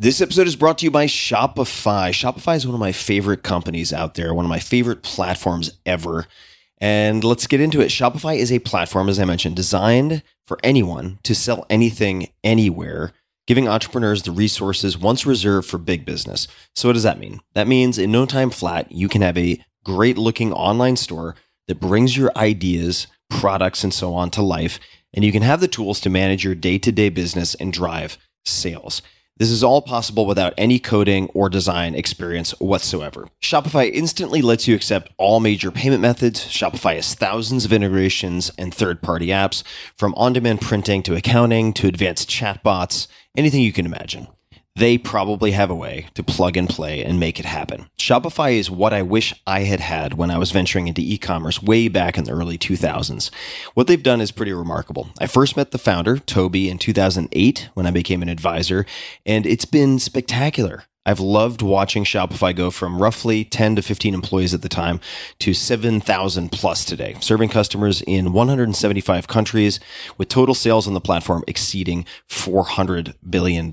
This episode is brought to you by Shopify. Shopify is one of my favorite companies out there, one of my favorite platforms ever. And let's get into it. Shopify is a platform, as I mentioned, designed for anyone to sell anything anywhere, giving entrepreneurs the resources once reserved for big business. So, what does that mean? That means in no time flat, you can have a great looking online store that brings your ideas, products, and so on to life. And you can have the tools to manage your day to day business and drive sales. This is all possible without any coding or design experience whatsoever. Shopify instantly lets you accept all major payment methods. Shopify has thousands of integrations and third party apps, from on demand printing to accounting to advanced chatbots, anything you can imagine they probably have a way to plug and play and make it happen. Shopify is what I wish I had had when I was venturing into e commerce way back in the early 2000s. What they've done is pretty remarkable. I first met the founder, Toby, in 2008 when I became an advisor, and it's been spectacular. I've loved watching Shopify go from roughly 10 to 15 employees at the time to 7,000 plus today, serving customers in 175 countries with total sales on the platform exceeding $400 billion.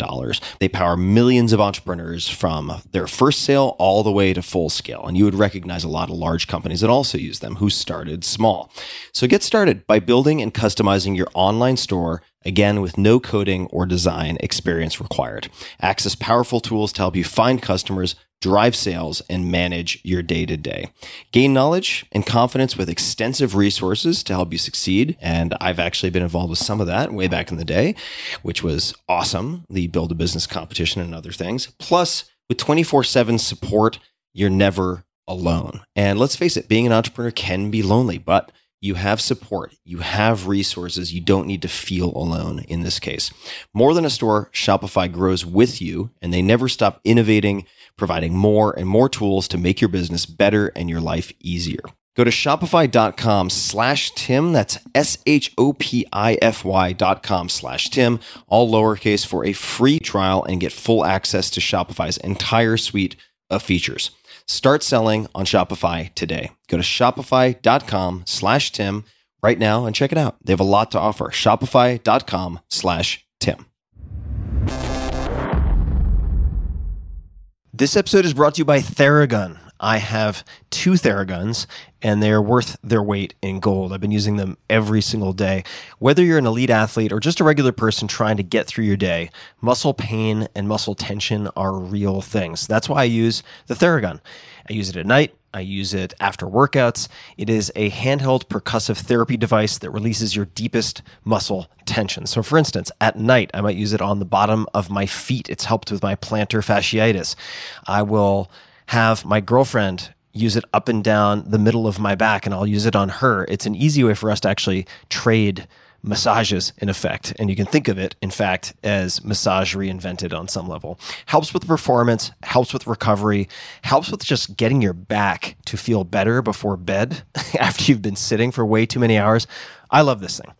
They power millions of entrepreneurs from their first sale all the way to full scale. And you would recognize a lot of large companies that also use them who started small. So get started by building and customizing your online store again with no coding or design experience required. Access powerful tools to help you find customers, drive sales, and manage your day to day. Gain knowledge and confidence with extensive resources to help you succeed. And I've actually been involved with some of that way back in the day, which was awesome. The build a business competition and other things. Plus, with 24 7 support, you're never alone. And let's face it, being an entrepreneur can be lonely, but you have support, you have resources. You don't need to feel alone in this case. More than a store, Shopify grows with you and they never stop innovating, providing more and more tools to make your business better and your life easier. Go to shopify.com slash Tim. That's S H O P I F Y dot com slash Tim, all lowercase for a free trial and get full access to Shopify's entire suite of features. Start selling on Shopify today. Go to shopify.com slash Tim right now and check it out. They have a lot to offer. Shopify.com slash Tim. This episode is brought to you by Theragun. I have two Theraguns and they're worth their weight in gold. I've been using them every single day. Whether you're an elite athlete or just a regular person trying to get through your day, muscle pain and muscle tension are real things. That's why I use the Theragun. I use it at night. I use it after workouts. It is a handheld percussive therapy device that releases your deepest muscle tension. So, for instance, at night, I might use it on the bottom of my feet. It's helped with my plantar fasciitis. I will have my girlfriend use it up and down the middle of my back and I'll use it on her. It's an easy way for us to actually trade massages in effect. And you can think of it, in fact, as massage reinvented on some level. Helps with performance, helps with recovery, helps with just getting your back to feel better before bed after you've been sitting for way too many hours. I love this thing.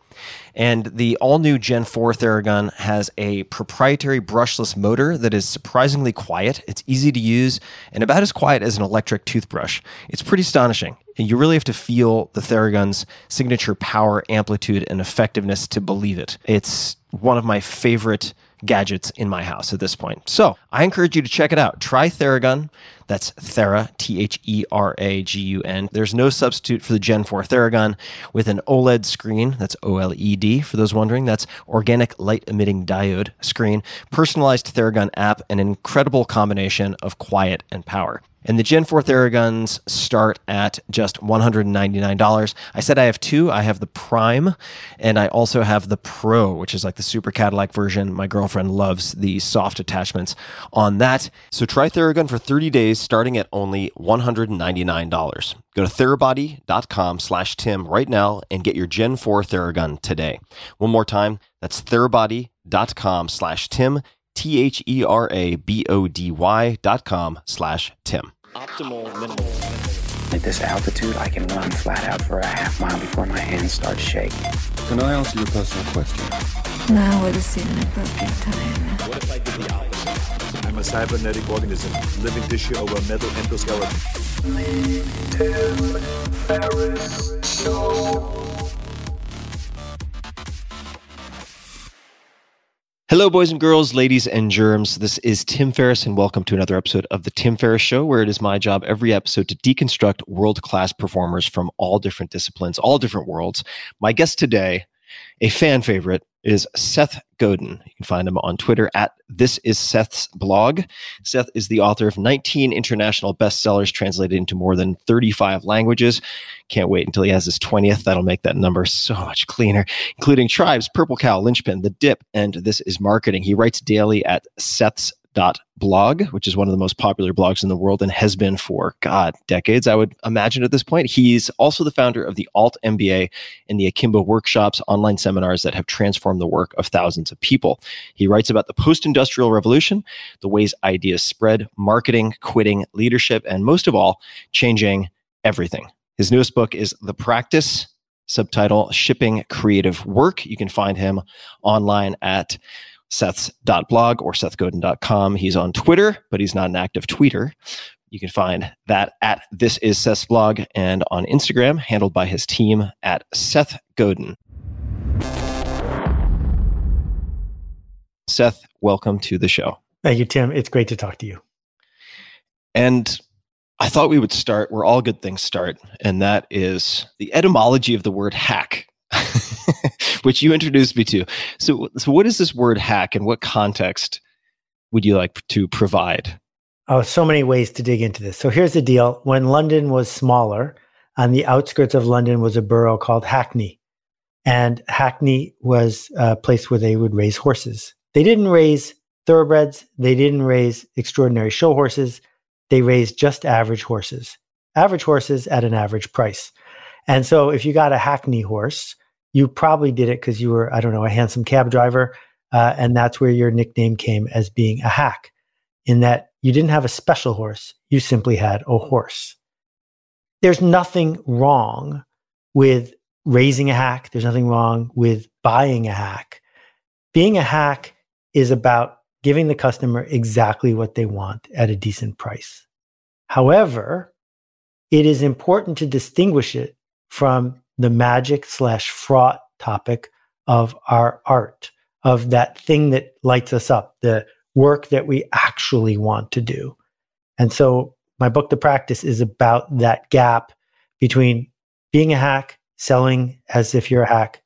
And the all new Gen 4 Theragun has a proprietary brushless motor that is surprisingly quiet. It's easy to use and about as quiet as an electric toothbrush. It's pretty astonishing. And you really have to feel the Theragun's signature power, amplitude, and effectiveness to believe it. It's one of my favorite gadgets in my house at this point. So I encourage you to check it out. Try Theragun. That's Thera, T H E R A G U N. There's no substitute for the Gen 4 Theragun with an OLED screen. That's OLED for those wondering. That's organic light emitting diode screen, personalized Theragun app, an incredible combination of quiet and power. And the Gen 4 Theraguns start at just $199. I said I have two. I have the Prime and I also have the Pro, which is like the super Cadillac version. My girlfriend loves the soft attachments on that. So try Theragun for 30 days starting at only $199. Go to therabody.com slash Tim right now and get your Gen 4 Theragun today. One more time, that's therabody.com slash Tim. T H E R A B O D Y dot com slash Tim. Optimal minimal. At this altitude, I can run flat out for a half mile before my hands start shaking. Can I answer your personal question? Now would seem an appropriate time. What if I did the opposite? A cybernetic organism, living tissue over metal endoskeleton. Hello, boys and girls, ladies and germs. This is Tim Ferriss, and welcome to another episode of The Tim Ferriss Show, where it is my job every episode to deconstruct world class performers from all different disciplines, all different worlds. My guest today, a fan favorite, is Seth Godin. You can find him on Twitter at This Is Seth's blog. Seth is the author of 19 international bestsellers translated into more than 35 languages. Can't wait until he has his 20th. That'll make that number so much cleaner, including Tribes, Purple Cow, Linchpin, The Dip, and This Is Marketing. He writes daily at Seth's blog, which is one of the most popular blogs in the world and has been for God decades. I would imagine at this point. He's also the founder of the Alt MBA and the Akimbo workshops, online seminars that have transformed the work of thousands of people. He writes about the post-industrial revolution, the ways ideas spread, marketing, quitting, leadership, and most of all, changing everything. His newest book is The Practice subtitle shipping creative work you can find him online at seth's.blog or sethgodin.com. He's on Twitter, but he's not an active tweeter. You can find that at This Is Seth's blog and on Instagram, handled by his team at Seth Godin. Seth, welcome to the show. Thank you, Tim. It's great to talk to you. And I thought we would start where all good things start, and that is the etymology of the word hack. which you introduced me to. So, so what is this word hack and what context would you like to provide? Oh, so many ways to dig into this. So here's the deal. When London was smaller, on the outskirts of London was a borough called Hackney. And Hackney was a place where they would raise horses. They didn't raise thoroughbreds, they didn't raise extraordinary show horses. They raised just average horses, average horses at an average price. And so if you got a Hackney horse, you probably did it because you were, I don't know, a hansom cab driver. Uh, and that's where your nickname came as being a hack, in that you didn't have a special horse, you simply had a horse. There's nothing wrong with raising a hack, there's nothing wrong with buying a hack. Being a hack is about giving the customer exactly what they want at a decent price. However, it is important to distinguish it from the magic slash fraught topic of our art, of that thing that lights us up, the work that we actually want to do. And so my book, The Practice, is about that gap between being a hack, selling as if you're a hack,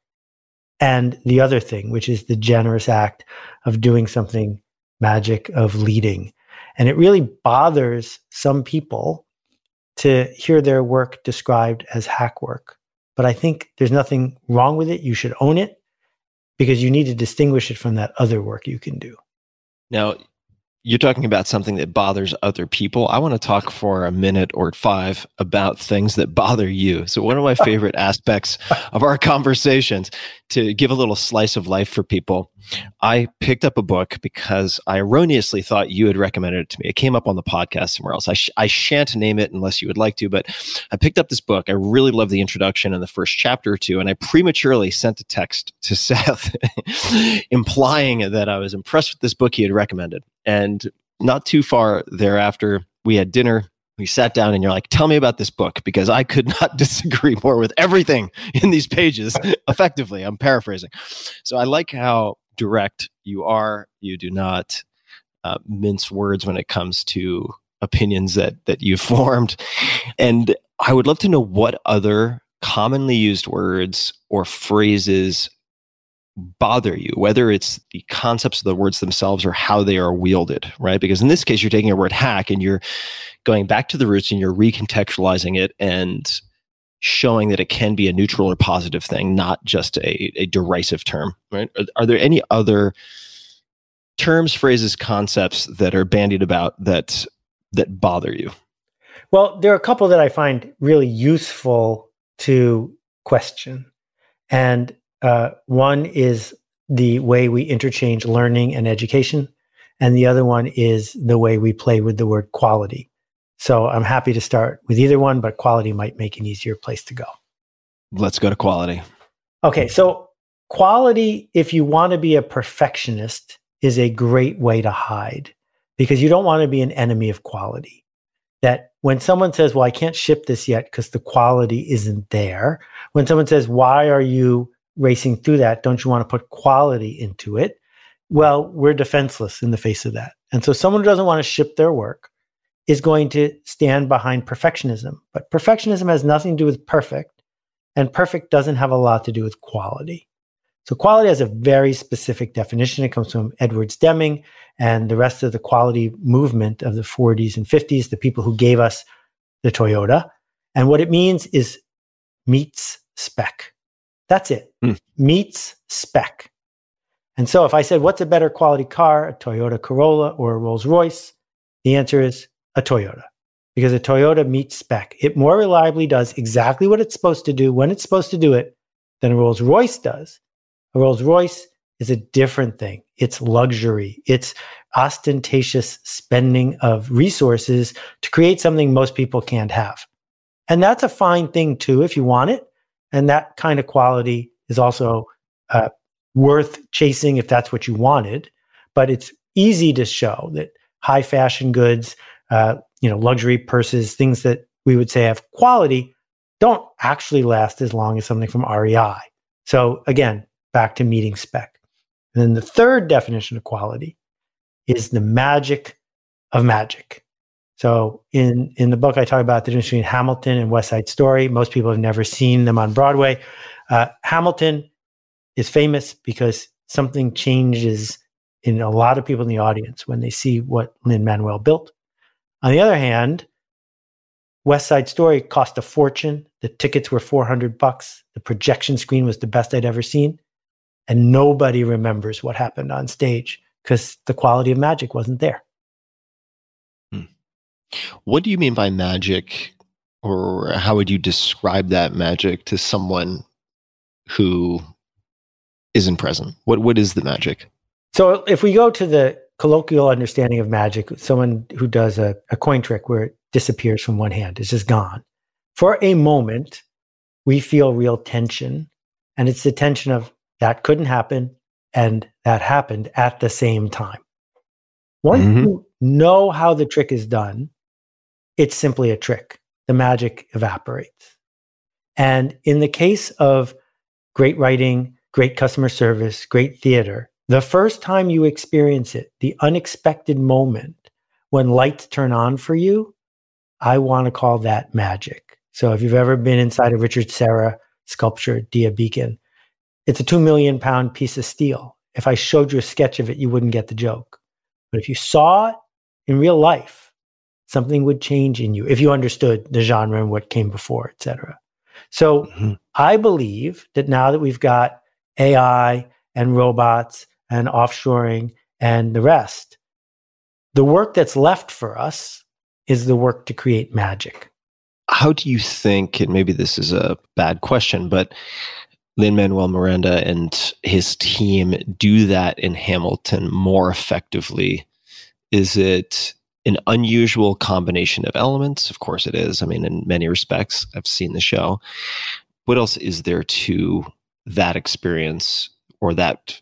and the other thing, which is the generous act of doing something magic, of leading. And it really bothers some people to hear their work described as hack work. But I think there's nothing wrong with it. You should own it because you need to distinguish it from that other work you can do. Now, you're talking about something that bothers other people. I want to talk for a minute or five about things that bother you. So, one of my favorite aspects of our conversations to give a little slice of life for people, I picked up a book because I erroneously thought you had recommended it to me. It came up on the podcast somewhere else. I, sh- I shan't name it unless you would like to, but I picked up this book. I really love the introduction and the first chapter or two, and I prematurely sent a text to Seth implying that I was impressed with this book he had recommended. And not too far thereafter, we had dinner we sat down and you're like, tell me about this book because I could not disagree more with everything in these pages. Effectively, I'm paraphrasing. So I like how direct you are. You do not uh, mince words when it comes to opinions that that you've formed. And I would love to know what other commonly used words or phrases bother you, whether it's the concepts of the words themselves or how they are wielded, right? Because in this case, you're taking a word hack and you're going back to the roots and you're recontextualizing it and showing that it can be a neutral or positive thing, not just a, a derisive term, right? Are, are there any other terms, phrases, concepts that are bandied about that that bother you? Well, there are a couple that I find really useful to question. And uh, one is the way we interchange learning and education, and the other one is the way we play with the word quality. So I'm happy to start with either one, but quality might make an easier place to go. Let's go to quality. Okay, so quality, if you want to be a perfectionist, is a great way to hide because you don't want to be an enemy of quality. That when someone says, Well, I can't ship this yet because the quality isn't there, when someone says, Why are you racing through that, don't you want to put quality into it? well, we're defenseless in the face of that. And so someone who doesn't want to ship their work is going to stand behind perfectionism. But perfectionism has nothing to do with perfect, and perfect doesn't have a lot to do with quality. So quality has a very specific definition. It comes from Edwards Deming and the rest of the quality movement of the 40s and 50s, the people who gave us the Toyota. And what it means is meets spec. That's it. Mm. Meets spec. And so if I said, what's a better quality car, a Toyota Corolla or a Rolls Royce? The answer is a Toyota because a Toyota meets spec. It more reliably does exactly what it's supposed to do when it's supposed to do it than a Rolls Royce does. A Rolls Royce is a different thing. It's luxury. It's ostentatious spending of resources to create something most people can't have. And that's a fine thing too, if you want it. And that kind of quality is also uh, worth chasing if that's what you wanted. But it's easy to show that high fashion goods, uh, you know, luxury purses, things that we would say have quality, don't actually last as long as something from REI. So again, back to meeting spec. And then the third definition of quality is the magic of magic. So in in the book, I talk about the difference between Hamilton and West Side Story. Most people have never seen them on Broadway. Uh, Hamilton is famous because something changes in a lot of people in the audience when they see what Lin Manuel built. On the other hand, West Side Story cost a fortune. The tickets were 400 bucks. The projection screen was the best I'd ever seen. And nobody remembers what happened on stage because the quality of magic wasn't there. What do you mean by magic, or how would you describe that magic to someone who isn't present? What what is the magic? So if we go to the colloquial understanding of magic, someone who does a, a coin trick where it disappears from one hand, it's just gone. For a moment, we feel real tension. And it's the tension of that couldn't happen and that happened at the same time. Once Mhm. you know how the trick is done, it's simply a trick. The magic evaporates. And in the case of great writing, great customer service, great theater, the first time you experience it, the unexpected moment when lights turn on for you, I want to call that magic. So if you've ever been inside a Richard Serra sculpture, Dia Beacon, it's a two million pound piece of steel. If I showed you a sketch of it, you wouldn't get the joke. But if you saw it in real life, something would change in you if you understood the genre and what came before, et cetera. So Mhm. I believe that now that we've got AI and robots and offshoring and the rest, the work that's left for us is the work to create magic. How do you think, and maybe this is a bad question, but Lin Manuel Miranda and his team do that in Hamilton more effectively? Is it an unusual combination of elements? Of course it is. I mean, in many respects, I've seen the show. What else is there to that experience or that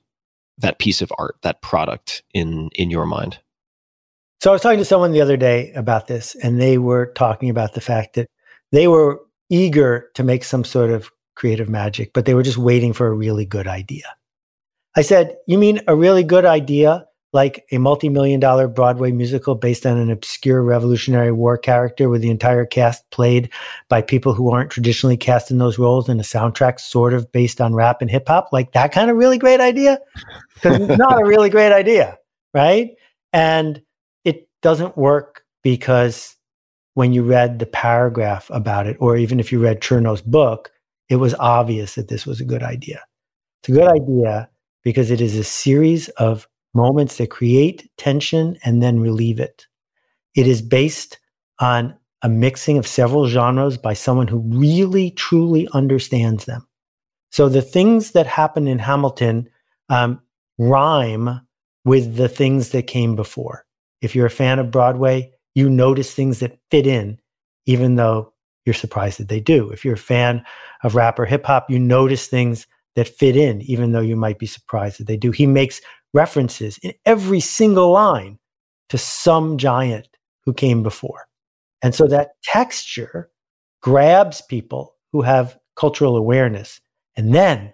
that piece of art, that product in in your mind? So I was talking to someone the other day about this, and they were talking about the fact that they were eager to make some sort of creative magic, but they were just waiting for a really good idea. I said, You mean a really good idea like a multi million dollar Broadway musical based on an obscure Revolutionary War character with the entire cast played by people who aren't traditionally cast in those roles and a soundtrack sort of based on rap and hip hop? Like that kind of really great idea? Because it's not a really great idea, right? And it doesn't work because when you read the paragraph about it, or even if you read Chernow's book, it was obvious that this was a good idea. It's a good idea because it is a series of moments that create tension and then relieve it. It is based on a mixing of several genres by someone who really, truly understands them. So the things that happen in Hamilton um, rhyme with the things that came before. If you're a fan of Broadway, you notice things that fit in, even though you're surprised that they do. If you're a fan of rap or hip hop, you notice things that fit in, even though you might be surprised that they do. He makes references in every single line to some giant who came before. And so that texture grabs people who have cultural awareness. And then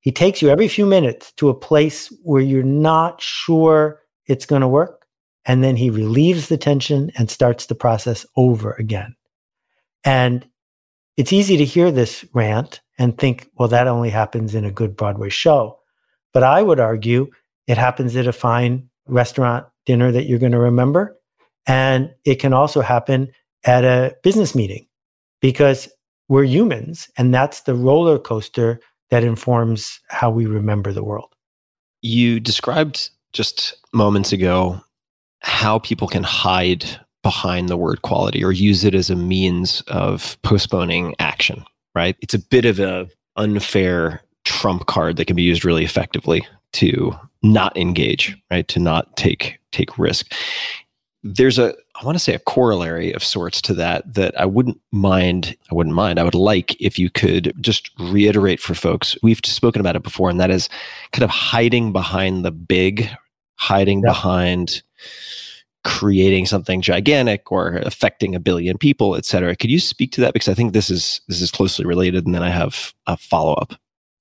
He takes you every few minutes to a place where you're not sure it's going to work. And then he relieves the tension and starts the process over again. And it's easy to hear this rant and think, well, that only happens in a good Broadway show. But I would argue it happens at a fine restaurant dinner that you're going to remember. And it can also happen at a business meeting because we're humans and that's the roller coaster that informs how we remember the world. You described just moments ago how people can hide behind the word quality or use it as a means of postponing action, right? It's a bit of a unfair trump card that can be used really effectively to not engage, right? To not take take risk. There's a I want to say a corollary of sorts to that that I wouldn't mind I wouldn't mind I would like if you could just reiterate for folks. We've spoken about it before and that is kind of hiding behind the big, hiding yeah. behind creating something gigantic or affecting a billion people, et cetera. Could you speak to that? Because I think this is this is closely related, and then I have a follow up.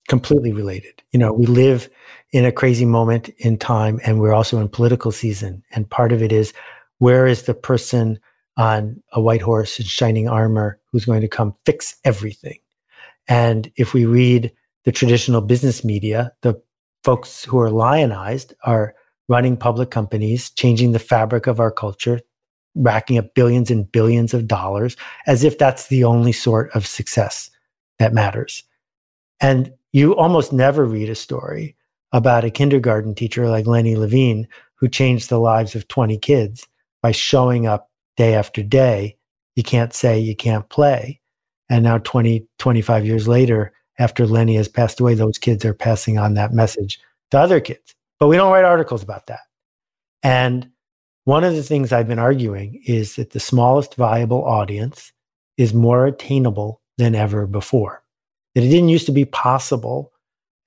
Completely related. You know, we live in a crazy moment in time, and we're also in political season. And part of it is where is the person on a white horse in shining armor who's going to come fix everything? And if we read the traditional business media, the folks who are lionized are running public companies, changing the fabric of our culture, racking up billions and billions of dollars, as if that's the only sort of success that matters. And you almost never read a story about a kindergarten teacher like Lenny Levine who changed the lives of 20 kids by showing up day after day. You can't say you can't play. And now 20, 25 years later, after Lenny has passed away, those kids are passing on that message to other kids. But we don't write articles about that. And one of the things I've been arguing is that the smallest viable audience is more attainable than ever before. That it didn't used to be possible,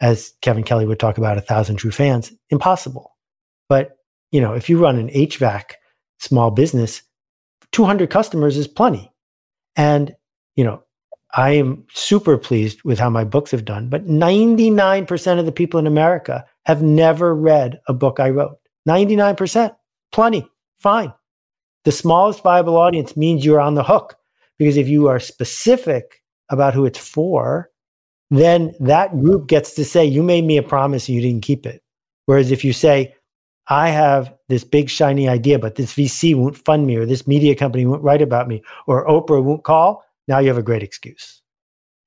as Kevin Kelly would talk about a thousand true fans, impossible. But you know, if you run an HVAC small business, 200 customers is plenty. And you know, I am super pleased with how my books have done, but 99% of the people in America have never read a book I wrote. 99%, plenty, fine. The smallest viable audience means you're on the hook because if you are specific about who it's for, then that group gets to say, You made me a promise and you didn't keep it. Whereas if you say, I have this big shiny idea, but this VC won't fund me, or this media company won't write about me, or Oprah won't call, now you have a great excuse.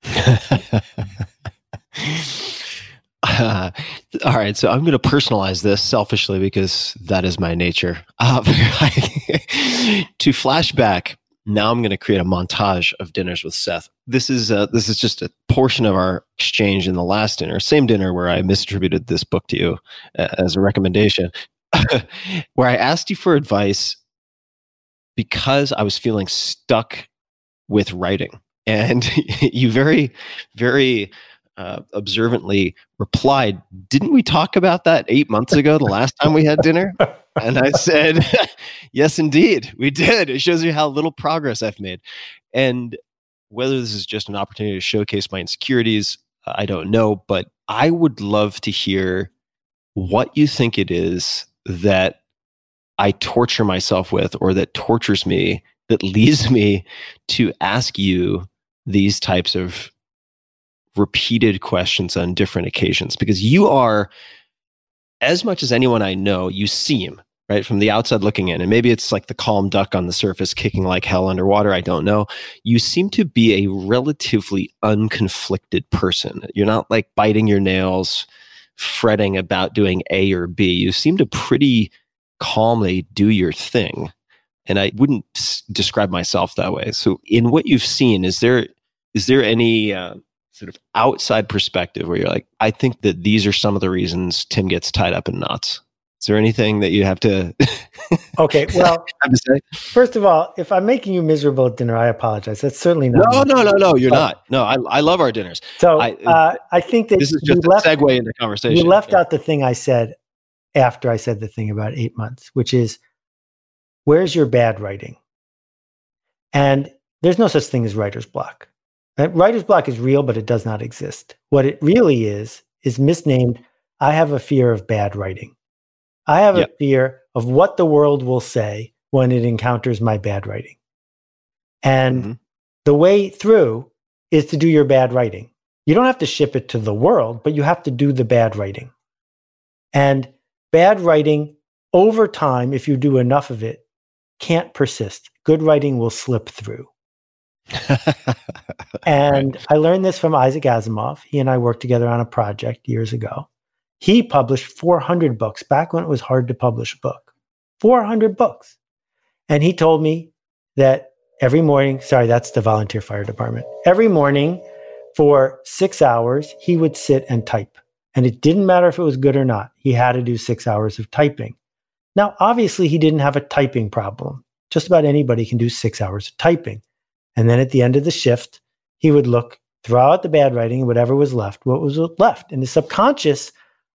Uh, all right, so I'm going to personalize this selfishly because that is my nature. Uh, to flashback, now I'm going to create a montage of dinners with Seth. This is uh, this is just a portion of our exchange in the last dinner, same dinner where I misattributed this book to you as a recommendation, where I asked you for advice because I was feeling stuck with writing, and you very, very uh, observantly replied, Didn't we talk about that eight months ago, the last time we had dinner? And I said, Yes, indeed, we did. It shows you how little progress I've made. And whether this is just an opportunity to showcase my insecurities, uh, I don't know. But I would love to hear what you think it is that I torture myself with or that tortures me, that leads me to ask you these types of repeated questions on different occasions because you are as much as anyone I know, you seem right from the outside looking in, and maybe it's like the calm duck on the surface kicking like hell underwater. I don't know. You seem to be a relatively unconflicted person. You're not like biting your nails, fretting about doing A or B. You seem to pretty calmly do your thing. And I wouldn't s- describe myself that way. So, in what you've seen, is there is there any uh, sort of outside perspective where you're like, I think that these are some of the reasons Tim gets tied up in knots. Is there anything that you have to? okay, well, first of all, if I'm making you miserable at dinner, I apologize. That's certainly not. No, no, no, no. You're not. No, I, I love our dinners. So I, uh, I think that this is just a left, segue into conversation. You left yeah. out the thing I said after I said the thing about eight months, which is, where's your bad writing? And there's no such thing as writer's block. Writer's block is real, but it does not exist. What it really is, is misnamed I have a fear of bad writing. I have Yep. a fear of what the world will say when it encounters my bad writing. And Mhm. the way through is to do your bad writing. You don't have to ship it to the world, but you have to do the bad writing. And bad writing over time, if you do enough of it, can't persist. Good writing will slip through. And I learned this from Isaac Asimov. He and I worked together on a project years ago. He published 400 books back when it was hard to publish a book. 400 books. And he told me that every morning, sorry, that's the volunteer fire department. Every morning for six hours, he would sit and type. And it didn't matter if it was good or not. He had to do six hours of typing. Now, obviously, he didn't have a typing problem. Just about anybody can do six hours of typing. And then at the end of the shift, he would look, throw out the bad writing, whatever was left, what was left. And the subconscious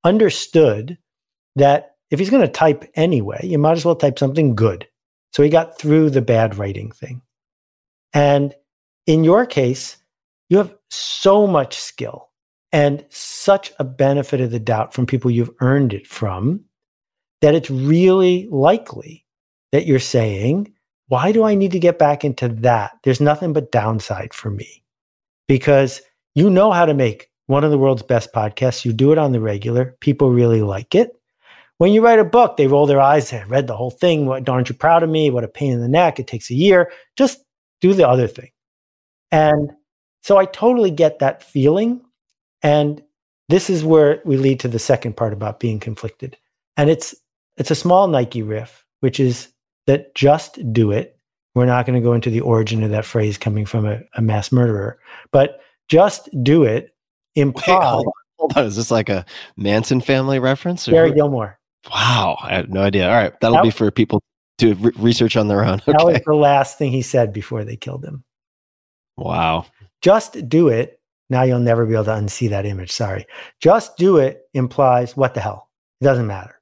understood that if he's going to type anyway, you might as well type something good. So he got through the bad writing thing. And in your case, you have so much skill and such a benefit of the doubt from people you've earned it from that it's really likely that you're saying, why do I need to get back into that? There's nothing but downside for me because you know how to make one of the world's best podcasts. You do it on the regular. People really like it. When you write a book, they roll their eyes and read the whole thing. What aren't you proud of me? What a pain in the neck. It takes a year. Just do the other thing. And so I totally get that feeling. And this is where we lead to the second part about being conflicted. And it's it's a small Nike riff, which is that just do it. We're not going to go into the origin of that phrase coming from a, a mass murderer, but just do it Wait, implies hold on, hold on. Is this like a Manson family reference? or Gary Gilmore. Wow, I had no idea. All right, that'll That- be for people to re- research on their own. That was the last thing he said before they killed him. Wow. Just do it. Now you'll never be able to unsee that image. Sorry. Just do it implies what the hell? It doesn't matter.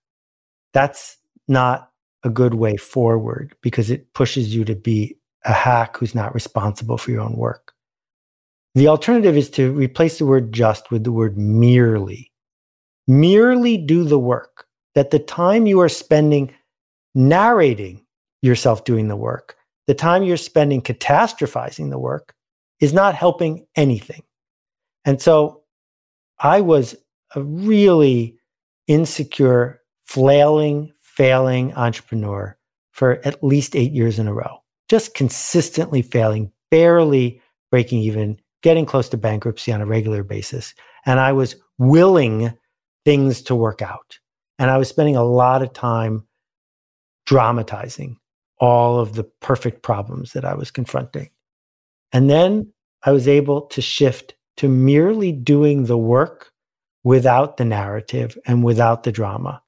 That's not a good way forward because it pushes you to be a hack who's not responsible for your own work. The alternative is to replace the word just with the word merely. Merely do the work. That the time you are spending narrating yourself doing the work, the time you're spending catastrophizing the work, is not helping anything. And so I was a really insecure, flailing, failing entrepreneur for at least eight years in a row, just consistently failing, barely breaking even, getting close to bankruptcy on a regular basis. And I was willing things to work out. And I was spending a lot of time dramatizing all of the perfect problems that I was confronting. And then I was able to shift to merely doing the work without the narrative and without the drama.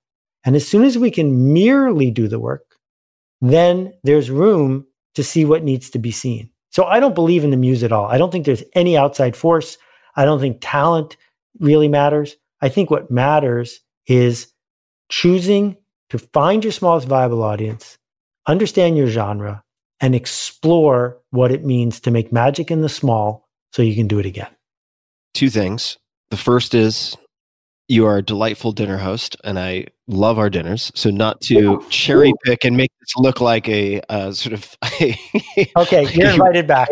And as soon as we can merely do the work, then there's room to see what needs to be seen. So I don't believe in the muse at all. I don't think there's any outside force. I don't think talent really matters. I think what matters is choosing to find your smallest viable audience, understand your genre, and explore what it means to make magic in the small so you can do it again. Two things. The first is you are a delightful dinner host, and I love our dinners. So, not to cherry pick and make this look like a uh, sort of Okay, you're invited back.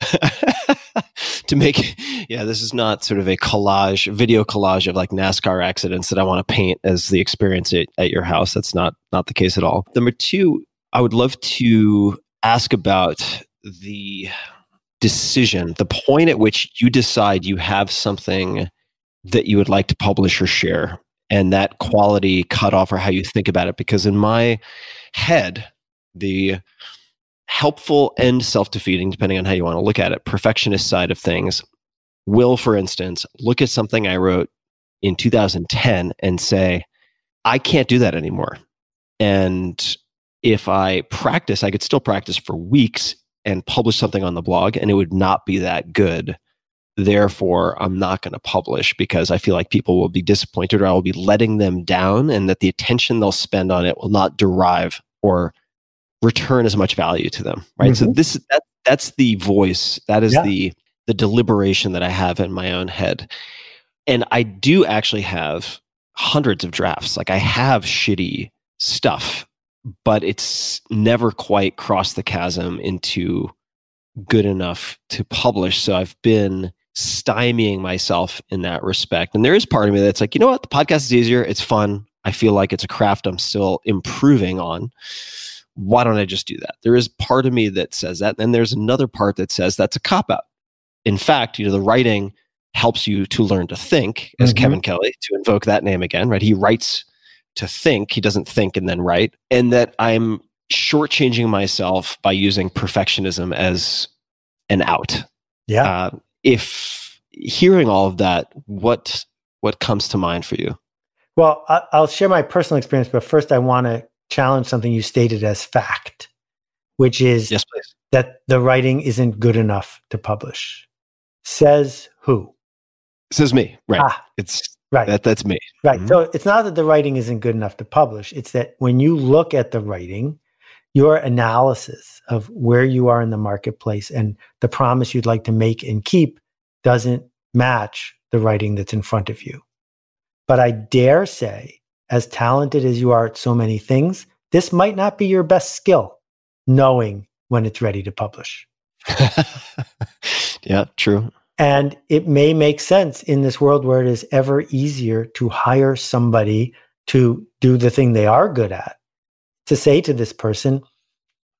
to make yeah this is not sort of a collage video collage of like nascar accidents that i want to paint as the experience at, at your house that's not not the case at all number two i would love to ask about the decision the point at which you decide you have something that you would like to publish or share and that quality cutoff or how you think about it because in my head the helpful and self-defeating depending on how you want to look at it perfectionist side of things will for instance look at something i wrote in 2010 and say i can't do that anymore. And if i practice i could still practice for weeks and publish something on the blog and it would not be that good therefore i'm not going to publish because i feel like people will be disappointed or i will be letting them down and that the attention they'll spend on it will not derive or return as much value to them right so Mhm. this that, that's the voice that is Yeah. the the deliberation that i have in my own head and I do actually have hundreds of drafts. Like I have shitty stuff, but it's never quite crossed the chasm into good enough to publish. So I've been stymieing myself in that respect. And there is part of me that's like, you know what? The podcast is easier. It's fun. I feel like it's a craft I'm still improving on. Why don't I just do that? There is part of me that says that. And there's another part that says that's a cop out. In fact, you know, the writing helps you to learn to think, as Mhm. Kevin Kelly, to invoke that name again, right? He writes to think, he doesn't think and then write. And that I'm shortchanging myself by using perfectionism as an out. Yeah. Uh, if hearing all of that, what what comes to mind for you? Well, I- I'll share my personal experience, but first I want to challenge something you stated as fact, which is Yes, that the writing isn't good enough to publish. Says who? Says me, right? Ah, It's right. that that's me. Right. Mhm. So it's not that the writing isn't good enough to publish. It's that when you look at the writing, your analysis of where you are in the marketplace and the promise you'd like to make and keep doesn't match the writing that's in front of you. But I dare say, as talented as you are at so many things, this might not be your best skill, knowing when it's ready to publish. yeah, true. And it may make sense in this world where it is ever easier to hire somebody to do the thing they are good at. To say to this person,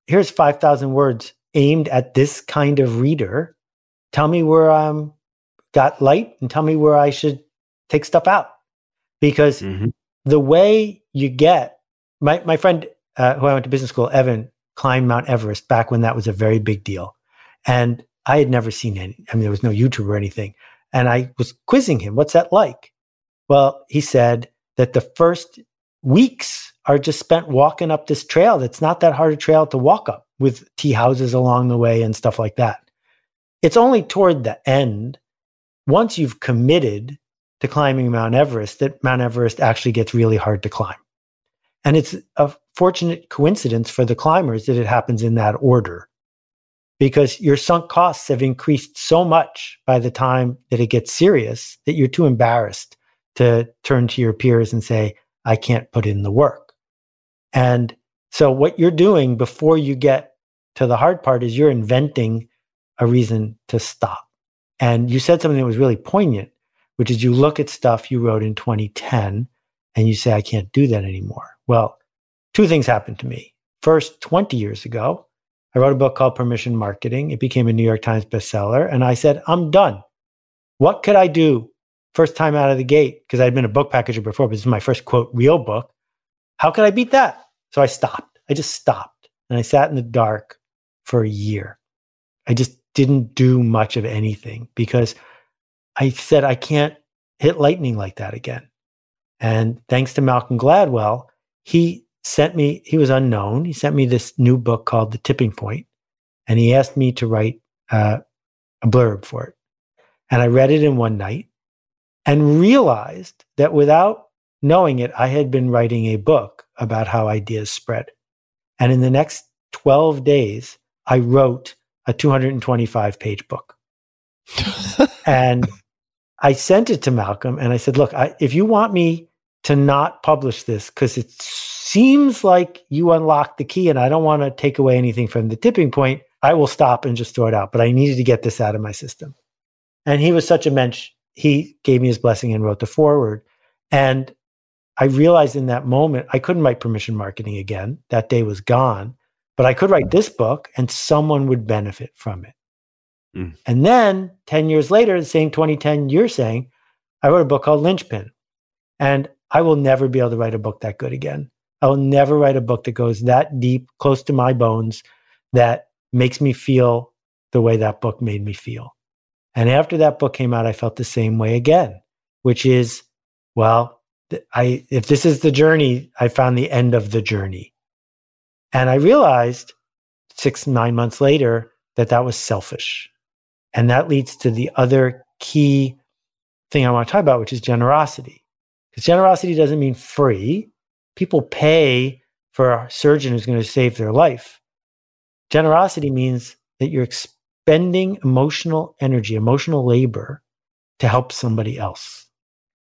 here's 5,000 words aimed at this kind of reader. Tell me where I'm got light and tell me where I should take stuff out. Because Mhm. the way you get, my, my friend uh, who I went to business school, Evan, climbed Mount Everest back when that was a very big deal. And I had never seen any, I mean, there was no YouTube or anything. And I was quizzing him, what's that like? Well, he said that the first weeks are just spent walking up this trail that's not that hard a trail to walk up with tea houses along the way and stuff like that. It's only toward the end, once you've committed to climbing Mount Everest, that Mount Everest actually gets really hard to climb. And it's a fortunate coincidence for the climbers that it happens in that order because your sunk costs have increased so much by the time that it gets serious that you're too embarrassed to turn to your peers and say, I can't put in the work. And so, what you're doing before you get to the hard part is you're inventing a reason to stop. And you said something that was really poignant, which is you look at stuff you wrote in 2010 and you say, I can't do that anymore. Well, two things happened to me. First, 20 years ago, I wrote a book called Permission Marketing. It became a New York Times bestseller. And I said, I'm done. What could I do first time out of the gate? Because I'd been a book packager before, but this is my first quote, real book. How could I beat that? So I stopped. I just stopped. And I sat in the dark for a year. I just didn't do much of anything because I said, I can't hit lightning like that again. And thanks to Malcolm Gladwell, he sent me, he was unknown. He sent me this new book called The Tipping Point, and he asked me to write uh, a blurb for it. And I read it in one night and realized that without knowing it, I had been writing a book about how ideas spread. And in the next 12 days, I wrote a 225 page book. and I sent it to Malcolm and I said, Look, I, if you want me to not publish this because it seems like you unlocked the key and I don't want to take away anything from the tipping point, I will stop and just throw it out. But I needed to get this out of my system. And he was such a mensch. He gave me his blessing and wrote the foreword. And I realized in that moment, I couldn't write permission marketing again. That day was gone. But I could write this book and someone would benefit from it. Mm. And then 10 years later, the same 2010 you're saying, I wrote a book called Linchpin. And I will never be able to write a book that good again. I will never write a book that goes that deep, close to my bones, that makes me feel the way that book made me feel. And after that book came out, I felt the same way again, which is, well, I if this is the journey, I found the end of the journey. And I realized six, nine months later that that was selfish. And that leads to the other key thing I want to talk about, which is generosity. Because generosity doesn't mean free. People pay for a surgeon who's going to save their life. Generosity means that you're expending emotional energy, emotional labor to help somebody else.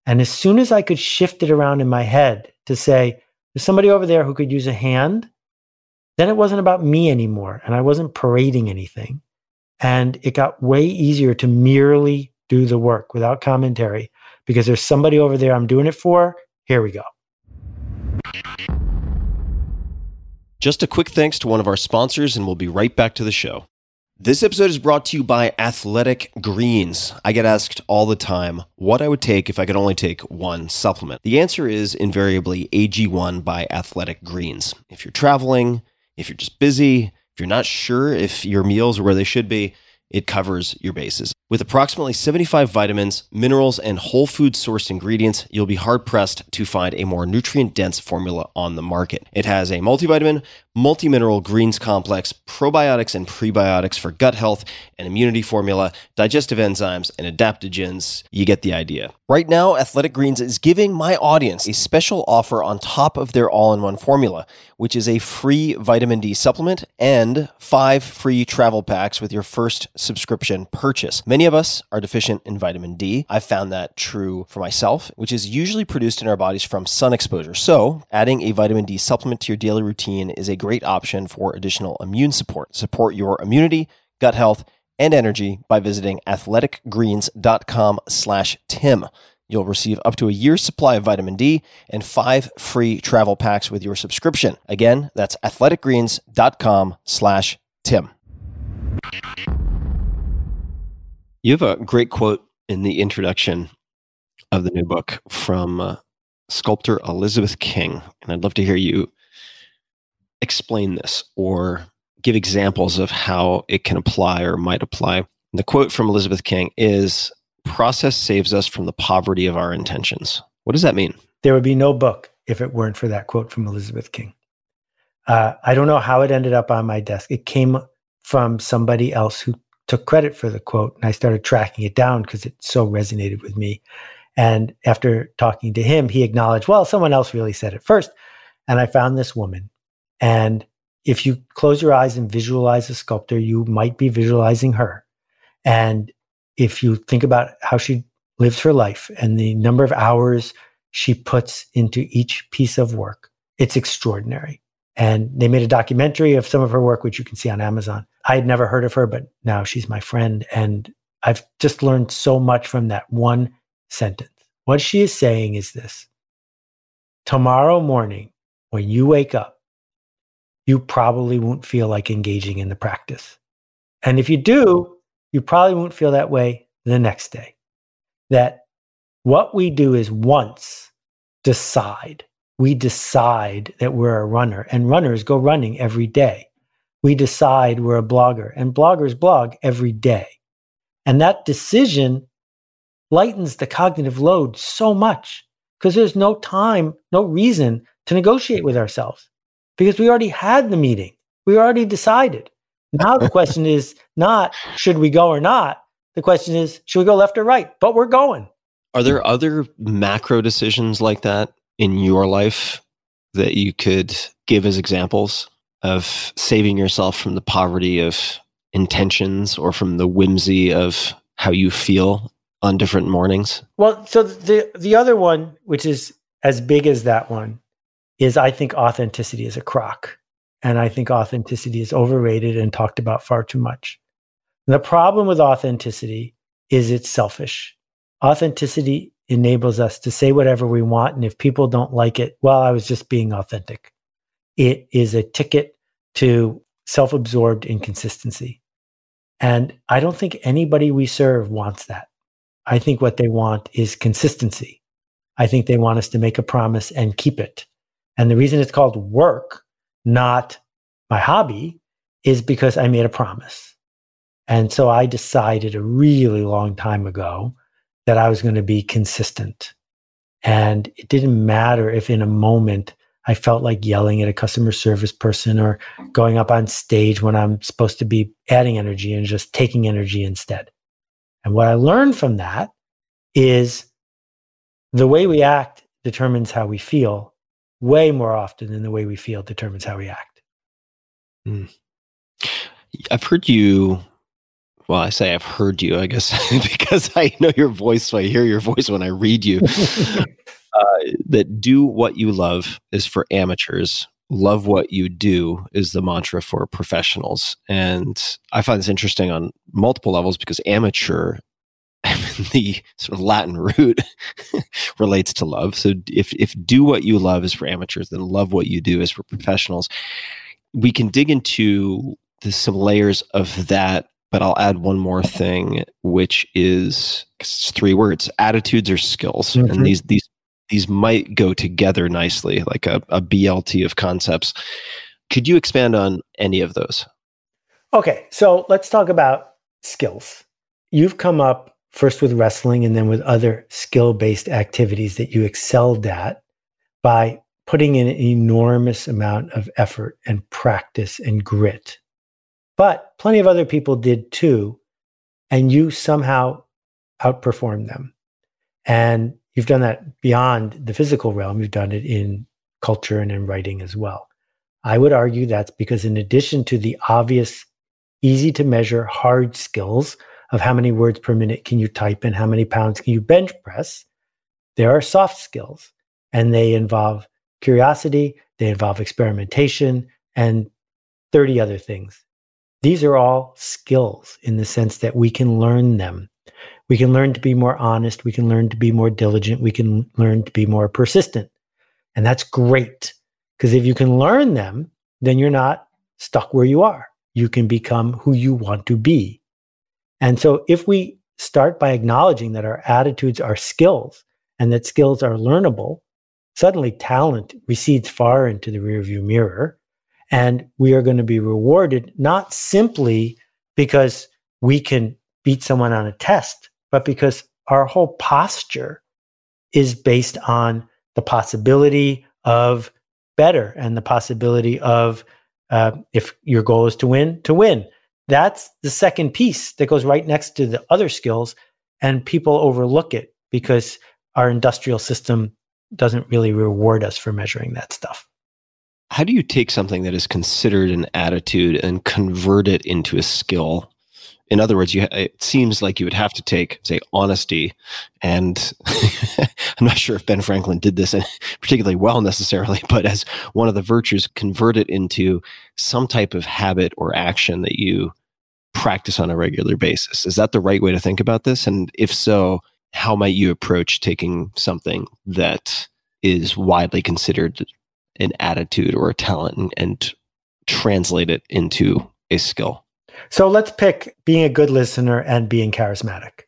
And as soon as I could shift it around in my head to say, there's somebody over there who could use a hand, then it wasn't about me anymore. And I wasn't parading anything. And it got way easier to merely do the work without commentary because there's somebody over there I'm doing it for. Here we go. Just a quick thanks to one of our sponsors, and we'll be right back to the show. This episode is brought to you by Athletic Greens. I get asked all the time what I would take if I could only take one supplement. The answer is invariably AG1 by Athletic Greens. If you're traveling, if you're just busy, if you're not sure if your meals are where they should be, it covers your bases. With approximately 75 vitamins, minerals, and whole food sourced ingredients, you'll be hard pressed to find a more nutrient dense formula on the market. It has a multivitamin, multi mineral greens complex, probiotics and prebiotics for gut health and immunity formula, digestive enzymes, and adaptogens. You get the idea. Right now, Athletic Greens is giving my audience a special offer on top of their all in one formula, which is a free vitamin D supplement and five free travel packs with your first subscription purchase. Many of us are deficient in vitamin D. I've found that true for myself, which is usually produced in our bodies from sun exposure. So, adding a vitamin D supplement to your daily routine is a great option for additional immune support. Support your immunity, gut health, and energy by visiting athleticgreens.com slash tim. You'll receive up to a year's supply of vitamin D and five free travel packs with your subscription. Again, that's athleticgreens.com slash tim. You have a great quote in the introduction of the new book from uh, sculptor Elizabeth King, and I'd love to hear you explain this or give examples of how it can apply or might apply. The quote from Elizabeth King is Process saves us from the poverty of our intentions. What does that mean? There would be no book if it weren't for that quote from Elizabeth King. Uh, I don't know how it ended up on my desk. It came from somebody else who took credit for the quote and I started tracking it down because it so resonated with me. And after talking to him, he acknowledged, well, someone else really said it first. And I found this woman. And if you close your eyes and visualize a sculptor, you might be visualizing her. And if you think about how she lives her life and the number of hours she puts into each piece of work, it's extraordinary. And they made a documentary of some of her work, which you can see on Amazon. I had never heard of her, but now she's my friend. And I've just learned so much from that one sentence. What she is saying is this Tomorrow morning, when you wake up, you probably won't feel like engaging in the practice. And if you do, you probably won't feel that way the next day. That what we do is once decide. We decide that we're a runner, and runners go running every day we decide we're a blogger, and bloggers blog every day. And that decision lightens the cognitive load so much because there's no time, no reason to negotiate with ourselves because we already had the meeting. We already decided. Now the question is not should we go or not? The question is should we go left or right? But we're going. Are there other macro decisions like that in your life that you could give as examples? of saving yourself from the poverty of intentions or from the whimsy of how you feel on different mornings? Well, so the the other one, which is as big as that one, is I think authenticity is a crock. And I think authenticity is overrated and talked about far too much. And the problem with authenticity is it's selfish. Authenticity enables us to say whatever we want. And if people don't like it, well, I was just being authentic. It is a ticket to self absorbed inconsistency. And I don't think anybody we serve wants that. I think what they want is consistency. I think they want us to make a promise and keep it. And the reason it's called work, not my hobby, is because I made a promise. And so I decided a really long time ago that I was going to be consistent. And it didn't matter if in a moment I felt like yelling at a customer service person or going up on stage when I'm supposed to be adding energy and just taking energy instead. And what I learned from that is the way we act determines how we feel way more often than the way we feel determines how we act. Mm. I've heard you well, I say I've heard you, I guess, because I know your voice, so I hear your voice when I read you. uh, that do what you love is for amateurs. Love what you do is the mantra for professionals. And I find this interesting on multiple levels because amateur, the sort of Latin root, relates to love. So if, if do what you love is for amateurs, then love what you do is for professionals. We can dig into the, some layers of that but I'll add one more thing, which is it's three words: attitudes or skills. Mm-hmm. And these these these might go together nicely, like a, a BLT of concepts. Could you expand on any of those? Okay, so let's talk about skills. You've come up first with wrestling and then with other skill based activities that you excelled at by putting in an enormous amount of effort and practice and grit but plenty of other people did too. And you somehow outperformed them. And you've done that beyond the physical realm. You've done it in culture and in writing as well. I would argue that's because, in addition to the obvious, easy to measure hard skills of how many words per minute can you type and how many pounds can you bench press, there are soft skills and they involve curiosity, they involve experimentation, and 30 other things. These are all skills in the sense that we can learn them. We can learn to be more honest. We can learn to be more diligent. We can learn to be more persistent. And that's great because if you can learn them, then you're not stuck where you are. You can become who you want to be. And so if we start by acknowledging that our attitudes are skills and that skills are learnable, suddenly talent recedes far into the rearview mirror and we are going to be rewarded not simply because we can beat someone on a test, but because our whole posture is based on the possibility of better and the possibility of uh, if your goal is to win, to win. That's the second piece that goes right next to the other skills, and people overlook it because our industrial system doesn't really reward us for measuring that stuff how do you take something that is considered an attitude and convert it into a skill? In other words, you, it seems like you would have to take, say, honesty, and I'm not sure if Ben Franklin did this particularly well necessarily, but as one of the virtues, convert it into some type of habit or action that you practice on a regular basis. Is that the right way to think about this? And if so, how might you approach taking something that is widely considered an attitude or a talent and, and translate it into a skill. So let's pick being a good listener and being charismatic.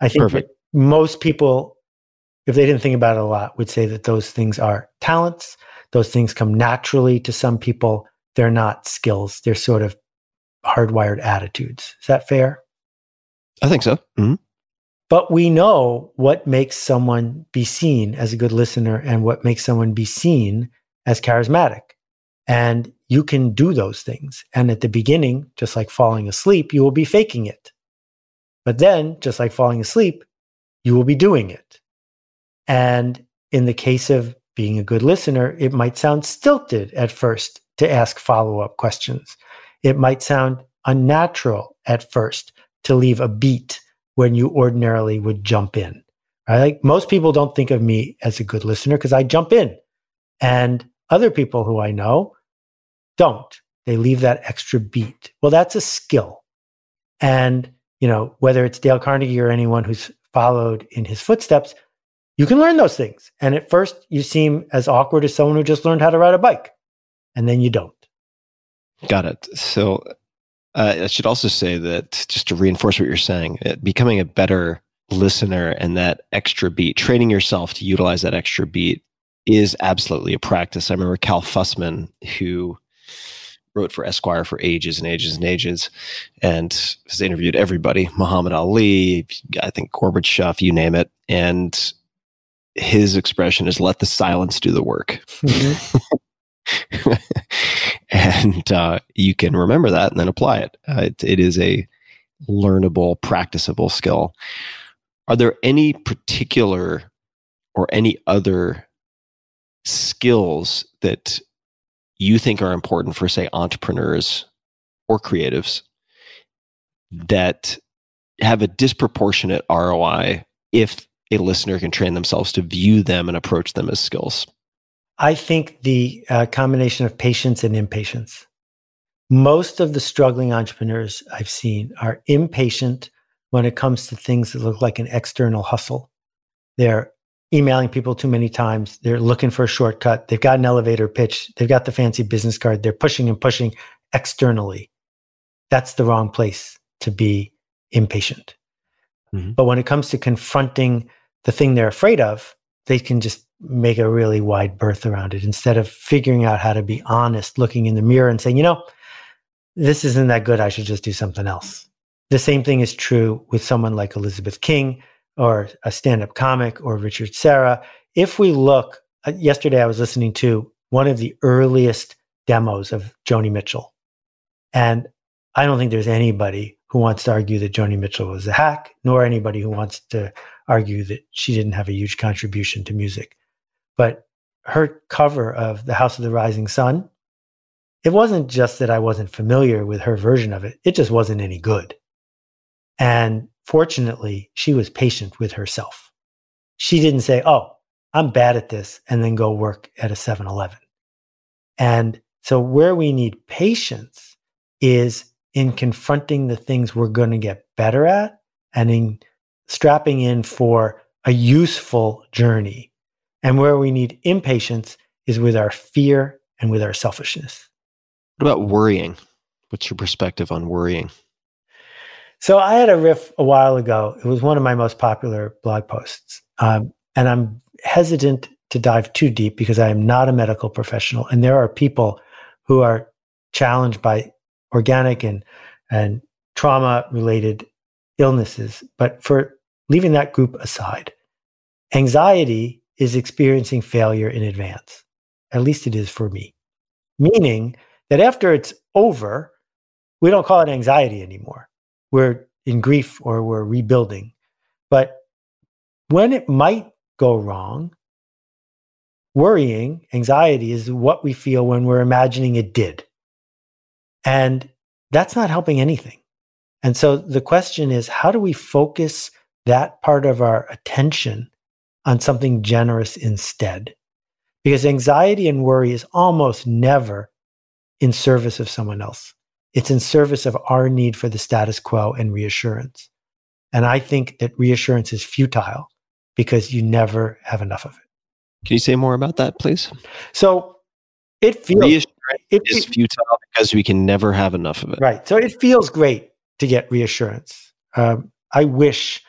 I think Perfect. most people, if they didn't think about it a lot, would say that those things are talents. Those things come naturally to some people. They're not skills. They're sort of hardwired attitudes. Is that fair? I think so. Mm-hmm. But we know what makes someone be seen as a good listener and what makes someone be seen as charismatic. And you can do those things. And at the beginning, just like falling asleep, you will be faking it. But then, just like falling asleep, you will be doing it. And in the case of being a good listener, it might sound stilted at first to ask follow up questions. It might sound unnatural at first to leave a beat when you ordinarily would jump in. Right? Like most people don't think of me as a good listener because I jump in. And other people who I know don't. They leave that extra beat. Well, that's a skill. And, you know, whether it's Dale Carnegie or anyone who's followed in his footsteps, you can learn those things. And at first, you seem as awkward as someone who just learned how to ride a bike, and then you don't. Got it. So uh, I should also say that just to reinforce what you're saying, uh, becoming a better listener and that extra beat, training yourself to utilize that extra beat is absolutely a practice. I remember Cal Fussman, who wrote for Esquire for ages and ages and ages, and has interviewed everybody Muhammad Ali, I think Gorbachev, you name it. And his expression is let the silence do the work. Mm-hmm. and uh, you can remember that and then apply it. Uh, it. It is a learnable, practicable skill. Are there any particular or any other skills that you think are important for, say, entrepreneurs or creatives that have a disproportionate ROI if a listener can train themselves to view them and approach them as skills? I think the uh, combination of patience and impatience. Most of the struggling entrepreneurs I've seen are impatient when it comes to things that look like an external hustle. They're emailing people too many times. They're looking for a shortcut. They've got an elevator pitch. They've got the fancy business card. They're pushing and pushing externally. That's the wrong place to be impatient. Mm-hmm. But when it comes to confronting the thing they're afraid of, they can just make a really wide berth around it instead of figuring out how to be honest, looking in the mirror and saying, you know, this isn't that good. I should just do something else. The same thing is true with someone like Elizabeth King or a stand up comic or Richard Serra. If we look, uh, yesterday I was listening to one of the earliest demos of Joni Mitchell. And I don't think there's anybody who wants to argue that Joni Mitchell was a hack, nor anybody who wants to argue that she didn't have a huge contribution to music. But her cover of The House of the Rising Sun, it wasn't just that I wasn't familiar with her version of it, it just wasn't any good. And fortunately, she was patient with herself. She didn't say, Oh, I'm bad at this, and then go work at a 7 Eleven. And so, where we need patience is in confronting the things we're going to get better at and in strapping in for a useful journey. And where we need impatience is with our fear and with our selfishness. What about worrying? What's your perspective on worrying? So I had a riff a while ago. It was one of my most popular blog posts. Um, and I'm hesitant to dive too deep because I am not a medical professional. And there are people who are challenged by organic and, and trauma related illnesses. But for leaving that group aside, anxiety is experiencing failure in advance. At least it is for me. Meaning that after it's over, we don't call it anxiety anymore. We're in grief or we're rebuilding. But when it might go wrong, worrying, anxiety is what we feel when we're imagining it did. And that's not helping anything. And so the question is how do we focus that part of our attention on something generous instead? Because anxiety and worry is almost never in service of someone else. It's in service of our need for the status quo and reassurance. And I think that reassurance is futile because you never have enough of it. Can you say more about that, please? So it feels reassurance it, is futile because we can never have enough of it. Right. So it feels great to get reassurance. Um, I wish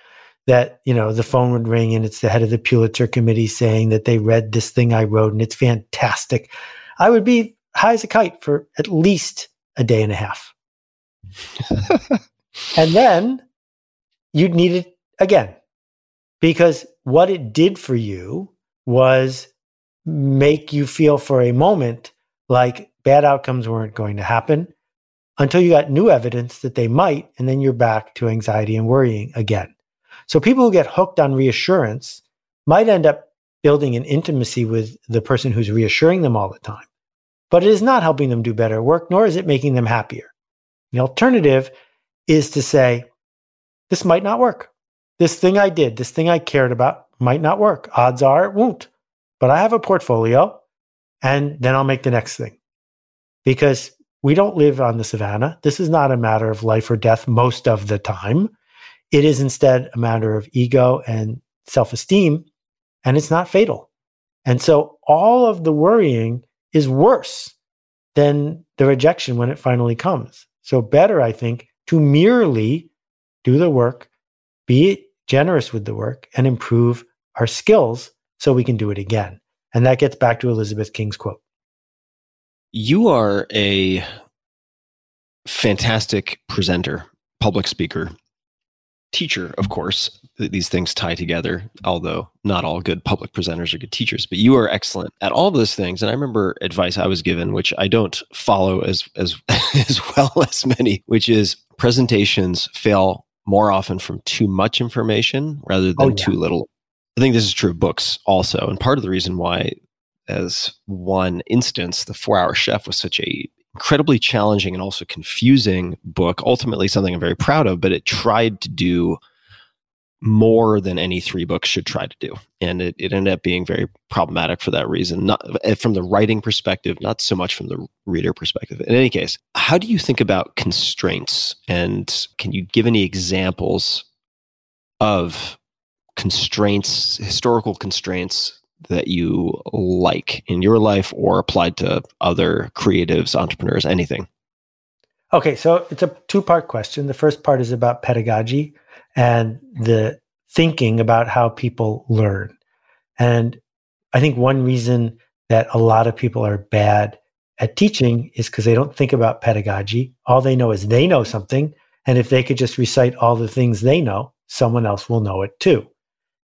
that you know the phone would ring and it's the head of the Pulitzer Committee saying that they read this thing I wrote and it's fantastic. I would be high as a kite for at least a day and a half, and then you'd need it again because what it did for you was make you feel for a moment like bad outcomes weren't going to happen until you got new evidence that they might, and then you're back to anxiety and worrying again. So people who get hooked on reassurance might end up building an intimacy with the person who's reassuring them all the time. But it is not helping them do better work, nor is it making them happier. The alternative is to say, this might not work. This thing I did, this thing I cared about might not work. Odds are it won't. But I have a portfolio and then I'll make the next thing. Because we don't live on the savannah. This is not a matter of life or death most of the time. It is instead a matter of ego and self esteem, and it's not fatal. And so all of the worrying is worse than the rejection when it finally comes. So, better, I think, to merely do the work, be generous with the work, and improve our skills so we can do it again. And that gets back to Elizabeth King's quote. You are a fantastic presenter, public speaker, teacher, of course. These things tie together, although not all good public presenters are good teachers, but you are excellent at all those things. And I remember advice I was given, which I don't follow as as as well as many, which is presentations fail more often from too much information rather than oh, yeah. too little I think this is true of books also. And part of the reason why, as one instance, the four hour chef was such a incredibly challenging and also confusing book. Ultimately, something I'm very proud of, but it tried to do more than any three books should try to do. And it, it ended up being very problematic for that reason, not eh, from the writing perspective, not so much from the reader perspective. In any case, how do you think about constraints? And can you give any examples of constraints, historical constraints that you like in your life or applied to other creatives, entrepreneurs, anything? Okay, so it's a two part question. The first part is about pedagogy and the thinking about how people learn. And I think one reason that a lot of people are bad at teaching is because they don't think about pedagogy. All they know is they know something. And if they could just recite all the things they know, someone else will know it too.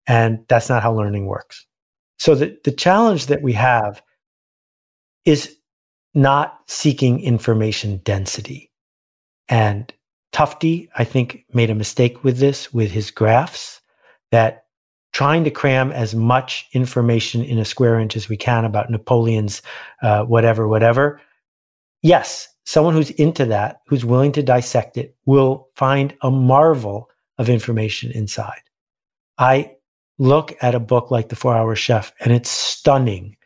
And that's not how learning works. So the, the challenge that we have is not seeking information density. And Tufte, I think, made a mistake with this, with his graphs, that trying to cram as much information in a square inch as we can about Napoleon's uh, whatever, whatever. Yes, someone who's into that, who's willing to dissect it, will find a marvel of information inside. I look at a book like The Four Hour Chef, and it's stunning.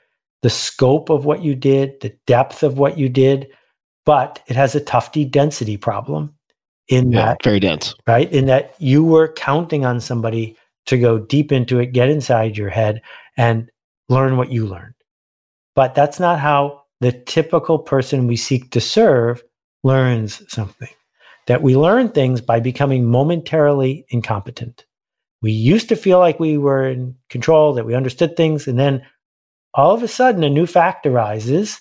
The scope of what you did, the depth of what you did, but it has a Tufte density problem in yeah, that very dense. right? In that you were counting on somebody to go deep into it get inside your head and learn what you learned. But that's not how the typical person we seek to serve learns something. That we learn things by becoming momentarily incompetent we used to feel like we were in control that we understood things and then all of a sudden a new fact arises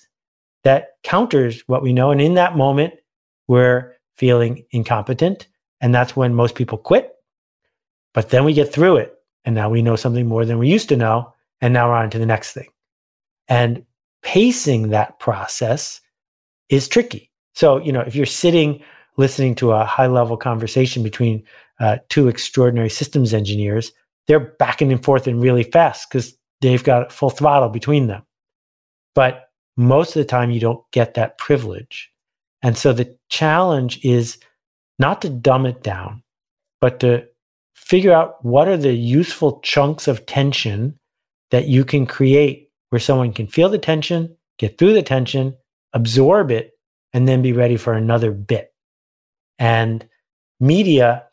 that counters what we know and in that moment we're feeling incompetent. And that's when most people quit. But then we get through it. And now we know something more than we used to know. And now we're on to the next thing. And pacing that process is tricky. So, you know, if you're sitting listening to a high level conversation between uh, two extraordinary systems engineers, they're backing and forth and really fast because they've got full throttle between them. But most of the time, you don't get that privilege. And so the challenge is not to dumb it down, but to figure out what are the useful chunks of tension that you can create where someone can feel the tension, get through the tension, absorb it, and then be ready for another bit. And media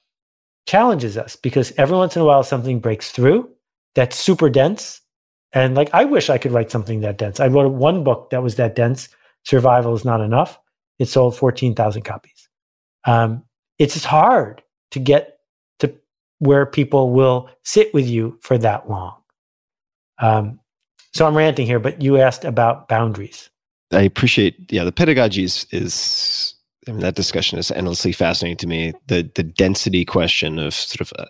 challenges us because every once in a while something breaks through that's super dense. And like, I wish I could write something that dense. I wrote one book that was that dense. Survival is not enough. It sold 14,000 copies. Um, it's just hard to get to where people will sit with you for that long. Um, so I'm ranting here, but you asked about boundaries. I appreciate, yeah, the pedagogy is, is I mean, that discussion is endlessly fascinating to me. The the density question of sort of uh,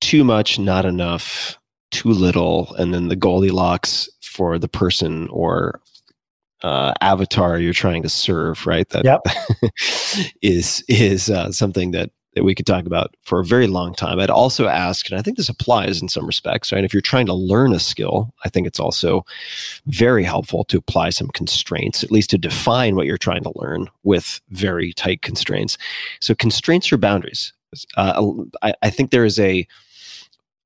too much, not enough, too little, and then the Goldilocks for the person or uh, avatar you're trying to serve, right? That yep. is is uh, something that that we could talk about for a very long time. I'd also ask, and I think this applies in some respects, right? If you're trying to learn a skill, I think it's also very helpful to apply some constraints, at least to define what you're trying to learn with very tight constraints. So constraints are boundaries. Uh, I, I think there is a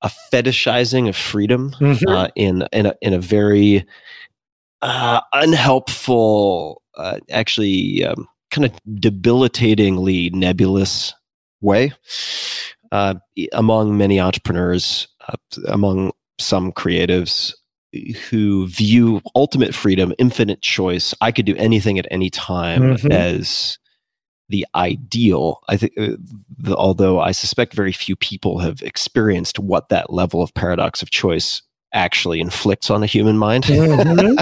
a fetishizing of freedom mm-hmm. uh, in in a, in a very uh, unhelpful, uh, actually um, kind of debilitatingly nebulous way uh, among many entrepreneurs, uh, among some creatives who view ultimate freedom, infinite choice. I could do anything at any time mm-hmm. as the ideal. I think, uh, the, although I suspect very few people have experienced what that level of paradox of choice actually inflicts on a human mind. Mm-hmm.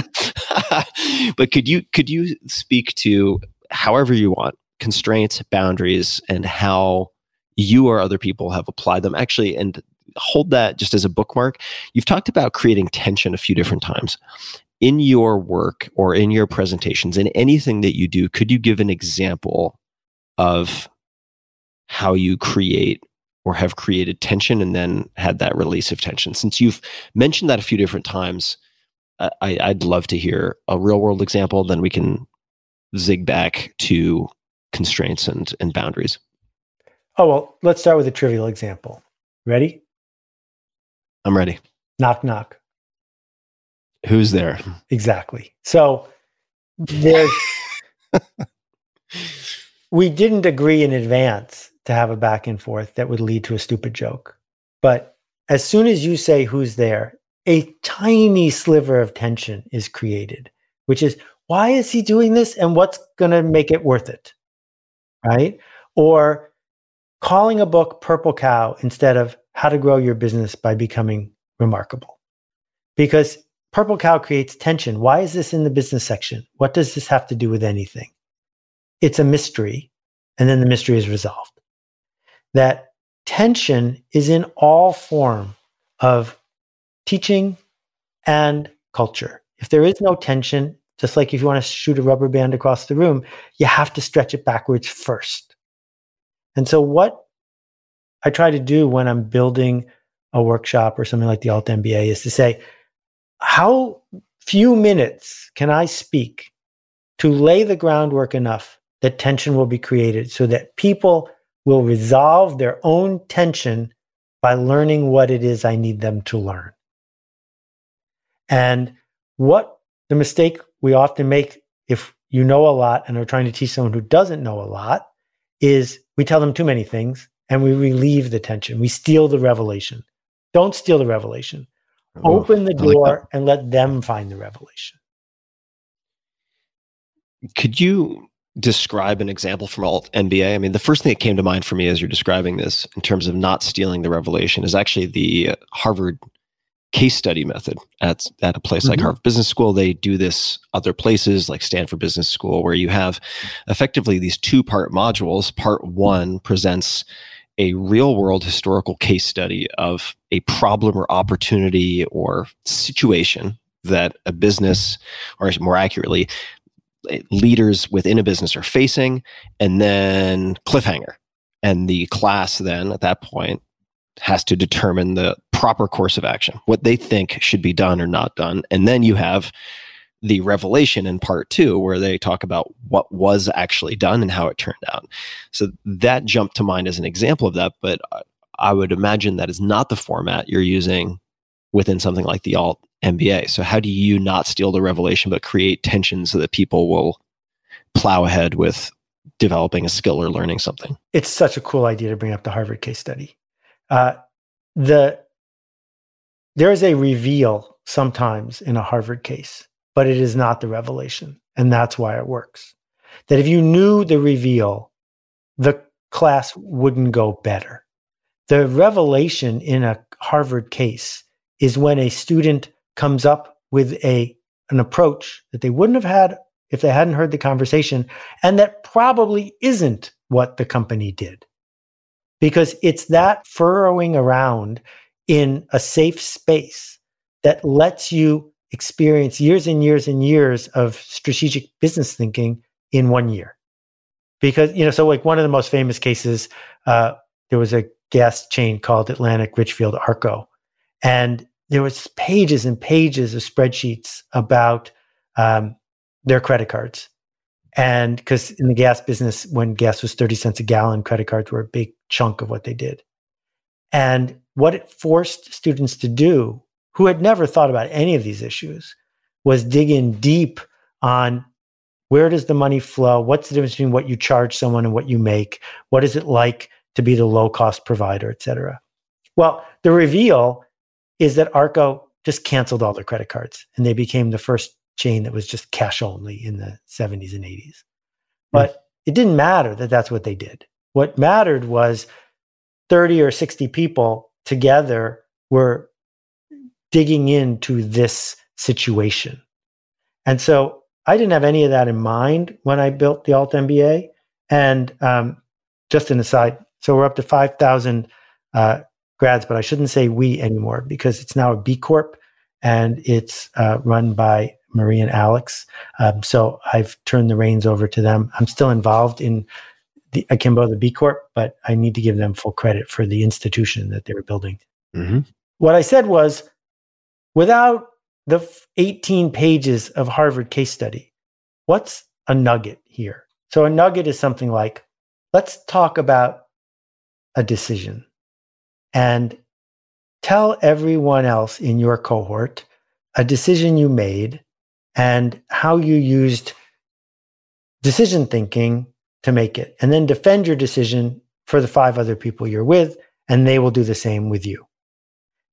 but could you could you speak to however you want constraints, boundaries, and how you or other people have applied them actually and hold that just as a bookmark. You've talked about creating tension a few different times. In your work or in your presentations, in anything that you do, could you give an example of how you create or have created tension and then had that release of tension. Since you've mentioned that a few different times, I, would love to hear a real world example. Then we can zig back to constraints and, and boundaries? Oh, well, let's start with a trivial example. Ready? I'm ready. Knock, knock. Who's there? Exactly. So there's, we didn't agree in advance to have a back and forth that would lead to a stupid joke. But as soon as you say who's there, a tiny sliver of tension is created, which is why is he doing this and what's going to make it worth it? Right? Or calling a book Purple Cow instead of How to Grow Your Business by Becoming Remarkable. Because Purple Cow creates tension. Why is this in the business section? What does this have to do with anything? It's a mystery, and then the mystery is resolved. That tension is in all form of teaching and culture. If there is no tension, just like if you want to shoot a rubber band across the room, you have to stretch it backwards first. And so, what I try to do when I'm building a workshop or something like the Alt MBA is to say, how few minutes can I speak to lay the groundwork enough that tension will be created so that people will resolve their own tension by learning what it is I need them to learn. And what the mistake we often make if you know a lot and are trying to teach someone who doesn't know a lot is we tell them too many things and we relieve the tension. We steal the revelation. Don't steal the revelation. Open the door like and let them find the revelation. Could you describe an example from alt MBA? I mean, the first thing that came to mind for me as you're describing this, in terms of not stealing the revelation, is actually the Harvard case study method at, at a place mm-hmm. like Harvard Business School. They do this other places like Stanford Business School, where you have effectively these two part modules. Part one presents a real world historical case study of a problem or opportunity or situation that a business, or more accurately, leaders within a business are facing, and then cliffhanger. And the class then at that point has to determine the proper course of action, what they think should be done or not done. And then you have the revelation in part two, where they talk about what was actually done and how it turned out. So that jumped to mind as an example of that. But I would imagine that is not the format you're using within something like the alt MBA. So how do you not steal the revelation, but create tension so that people will plow ahead with developing a skill or learning something? It's such a cool idea to bring up the Harvard case study. Uh, the there is a reveal sometimes in a Harvard case, but it is not the revelation, and that's why it works. That if you knew the reveal, the class wouldn't go better. The revelation in a Harvard case is when a student comes up with a an approach that they wouldn't have had if they hadn't heard the conversation and that probably isn't what the company did because it's that furrowing around in a safe space that lets you experience years and years and years of strategic business thinking in one year. Because, you know, so like one of the most famous cases, uh, there was a gas chain called Atlantic Richfield Arco. And there was pages and pages of spreadsheets about um, their credit cards and because in the gas business, when gas was 30 cents a gallon, credit cards were a big chunk of what they did. And what it forced students to do, who had never thought about any of these issues, was dig in deep on where does the money flow? What's the difference between what you charge someone and what you make? What is it like to be the low cost provider, et cetera? Well, the reveal is that Arco just canceled all their credit cards and they became the first chain that was just cash only in the 70s and 80s. Hmm. But mm. it didn't matter that that's what they did. What mattered was 30 or 60 people together were digging into this situation. And so I didn't have any of that in mind when I built the Alt MBA. And um, just an aside, so we're up to 5,000 uh, grads, but I shouldn't say we anymore because it's now a B Corp and it's uh, run by Marie and Alex. Um, so I've turned the reins over to them. I'm still involved in the Akimbo, the B Corp, but I need to give them full credit for the institution that they were building. Mm-hmm. What I said was without the 18 pages of Harvard case study, what's a nugget here. So a nugget is something like, let's talk about a decision and tell everyone else in your cohort a decision you made and how you used decision thinking to make it. And then defend your decision for the five other people you're with, and they will do the same with you.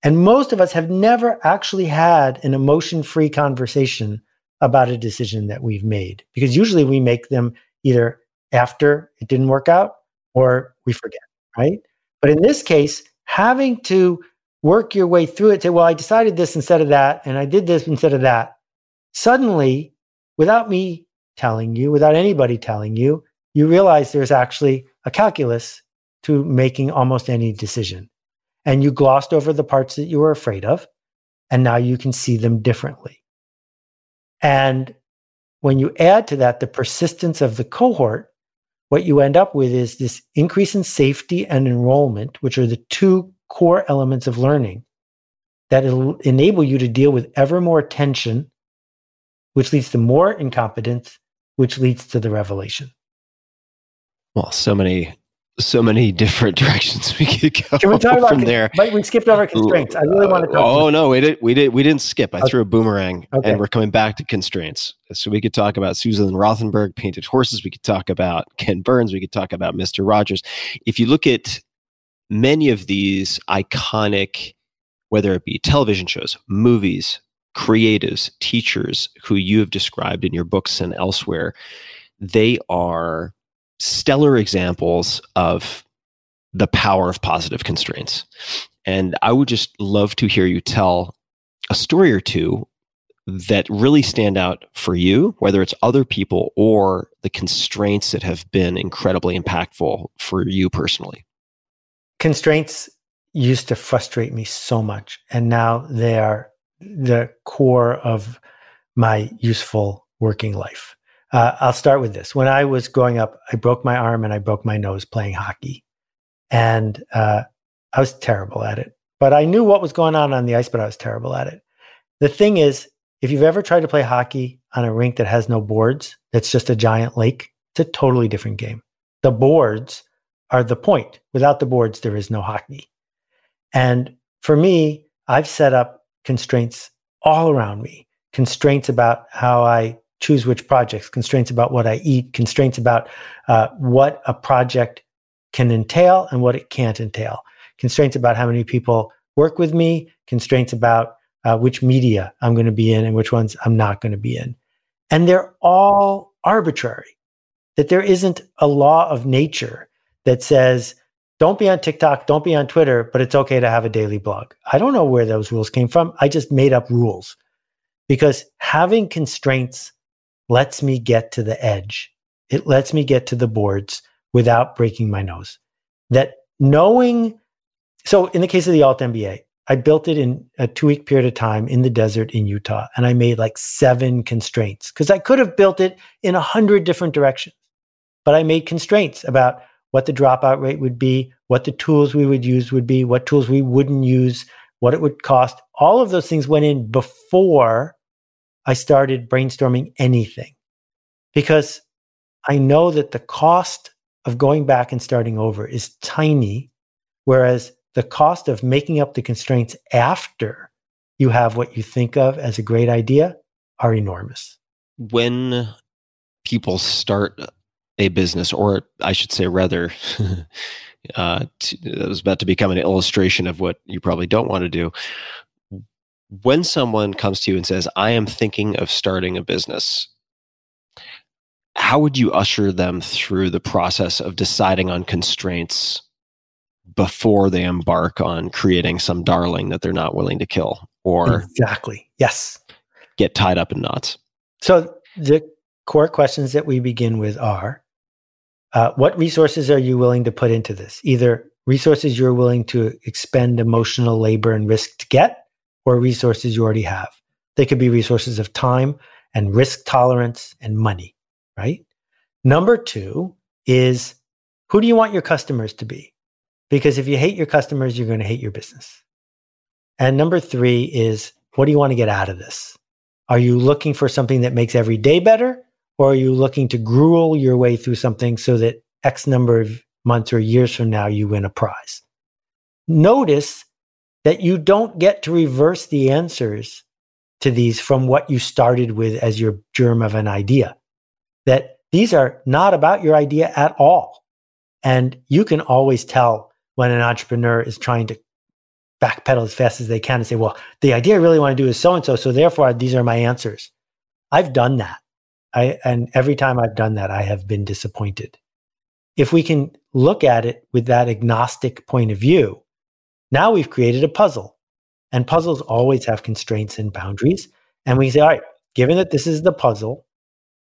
And most of us have never actually had an emotion free conversation about a decision that we've made because usually we make them either after it didn't work out or we forget, right? But in this case, having to work your way through it, say, well, I decided this instead of that, and I did this instead of that, suddenly, without me telling you, without anybody telling you, you realize there's actually a calculus to making almost any decision. And you glossed over the parts that you were afraid of, and now you can see them differently. And when you add to that the persistence of the cohort, what you end up with is this increase in safety and enrollment, which are the two core elements of learning that enable you to deal with ever more tension, which leads to more incompetence, which leads to the revelation. Well, so many so many different directions we could go Can we talk about from there. But we skipped over constraints. I really want to talk. Oh no, we did we did we didn't skip. I Okay. threw a boomerang Okay. and we're coming back to constraints. So we could talk about Susan Rothenberg, painted horses, we could talk about Ken Burns, we could talk about Mr. Rogers. If you look at many of these iconic whether it be television shows, movies, creatives, teachers who you have described in your books and elsewhere, they are stellar examples of the power of positive constraints. And I would just love to hear you tell a story or two that really stand out for you, whether it's other people or the constraints that have been incredibly impactful for you personally. Constraints used to frustrate me so much, and now they are the core of my useful working life. Uh, I'll start with this. When I was growing up, I broke my arm and I broke my nose playing hockey. And uh, I was terrible at it. But I knew what was going on on the ice, but I was terrible at it. The thing is, if you've ever tried to play hockey on a rink that has no boards, that's just a giant lake, it's a totally different game. The boards are the point. Without the boards, there is no hockey. And for me, I've set up constraints all around me constraints about how I choose which projects, constraints about what I eat, constraints about uh, what a project can entail and what it can't entail, constraints about how many people work with me, constraints about uh, which media I'm going to be in and which ones I'm not going to be in. And they're all arbitrary, that there isn't a law of nature that says, don't be on TikTok, don't be on Twitter, but it's okay to have a daily blog. I don't know where those rules came from. I just made up rules because having constraints lets me get to the edge. It lets me get to the boards without breaking my nose. That knowing, so in the case of the Alt MBA, I built it in a two week period of time in the desert in Utah, and I made like seven constraints because I could have built it in a hundred different directions. But I made constraints about what the dropout rate would be, what the tools we would use would be, what tools we wouldn't use, what it would cost. All of those things went in before I started brainstorming anything because I know that the cost of going back and starting over is tiny, whereas the cost of making up the constraints after you have what you think of as a great idea are enormous. When people start a business, or I should say, rather, uh, t- it was about to become an illustration of what you probably don't want to do. When someone comes to you and says, I am thinking of starting a business, how would you usher them through the process of deciding on constraints before they embark on creating some darling that they're not willing to kill or exactly. Yes. get tied up in knots? So the core questions that we begin with are uh, what resources are you willing to put into this? Either resources you're willing to expend emotional labor and risk to get, or resources you already have. They could be resources of time and risk tolerance and money, right? Number two is who do you want your customers to be? Because if you hate your customers, you're going to hate your business. And number three is what do you want to get out of this? Are you looking for something that makes every day better? or are you looking to gruel your way through something so that X number of months or years from now you win a prize? Notice that you don't get to reverse the answers to these from what you started with as your germ of an idea. That these are not about your idea at all. And you can always tell when an entrepreneur is trying to backpedal as fast as they can and say, well, the idea I really want to do is so and so. So therefore, these are my answers. I've done that. I, and every time I've done that, I have been disappointed. If we can look at it with that agnostic point of view, now we've created a puzzle. And puzzles always have constraints and boundaries. And we say, all right, given that this is the puzzle,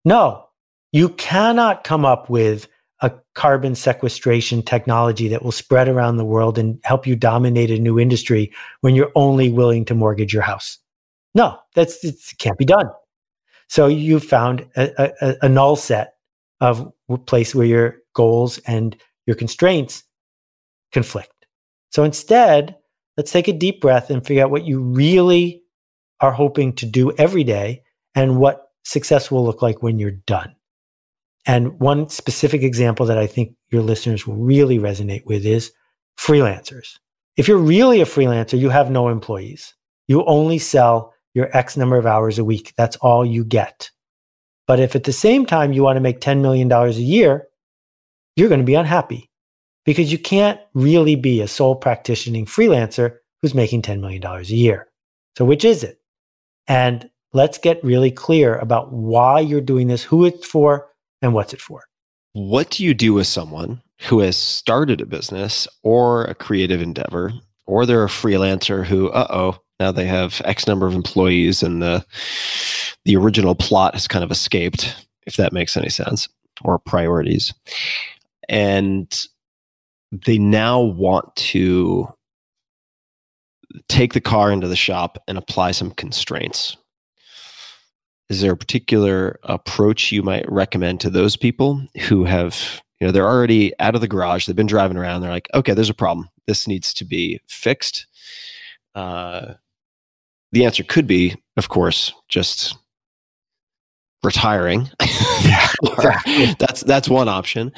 no, you cannot come up with a carbon sequestration technology that will spread around the world and help you dominate a new industry when you're only willing to mortgage your house. No, that's it can't be done. So you found a, a, a null set of place where your goals and your constraints conflict. So instead, let's take a deep breath and figure out what you really are hoping to do every day and what success will look like when you're done. And one specific example that I think your listeners will really resonate with is freelancers. If you're really a freelancer, you have no employees. You only sell your X number of hours a week. That's all you get. But if at the same time you want to make $10 million a year, you're going to be unhappy because you can't really be a sole practicing freelancer who's making $10 million a year. So, which is it? And let's get really clear about why you're doing this, who it's for, and what's it for. What do you do with someone who has started a business or a creative endeavor, or they're a freelancer who, uh oh, now they have X number of employees and the the original plot has kind of escaped, if that makes any sense, or priorities. And they now want to take the car into the shop and apply some constraints. Is there a particular approach you might recommend to those people who have, you know, they're already out of the garage, they've been driving around, they're like, okay, there's a problem. This needs to be fixed. Uh, the answer could be, of course, just retiring. Yeah, that's that's one option.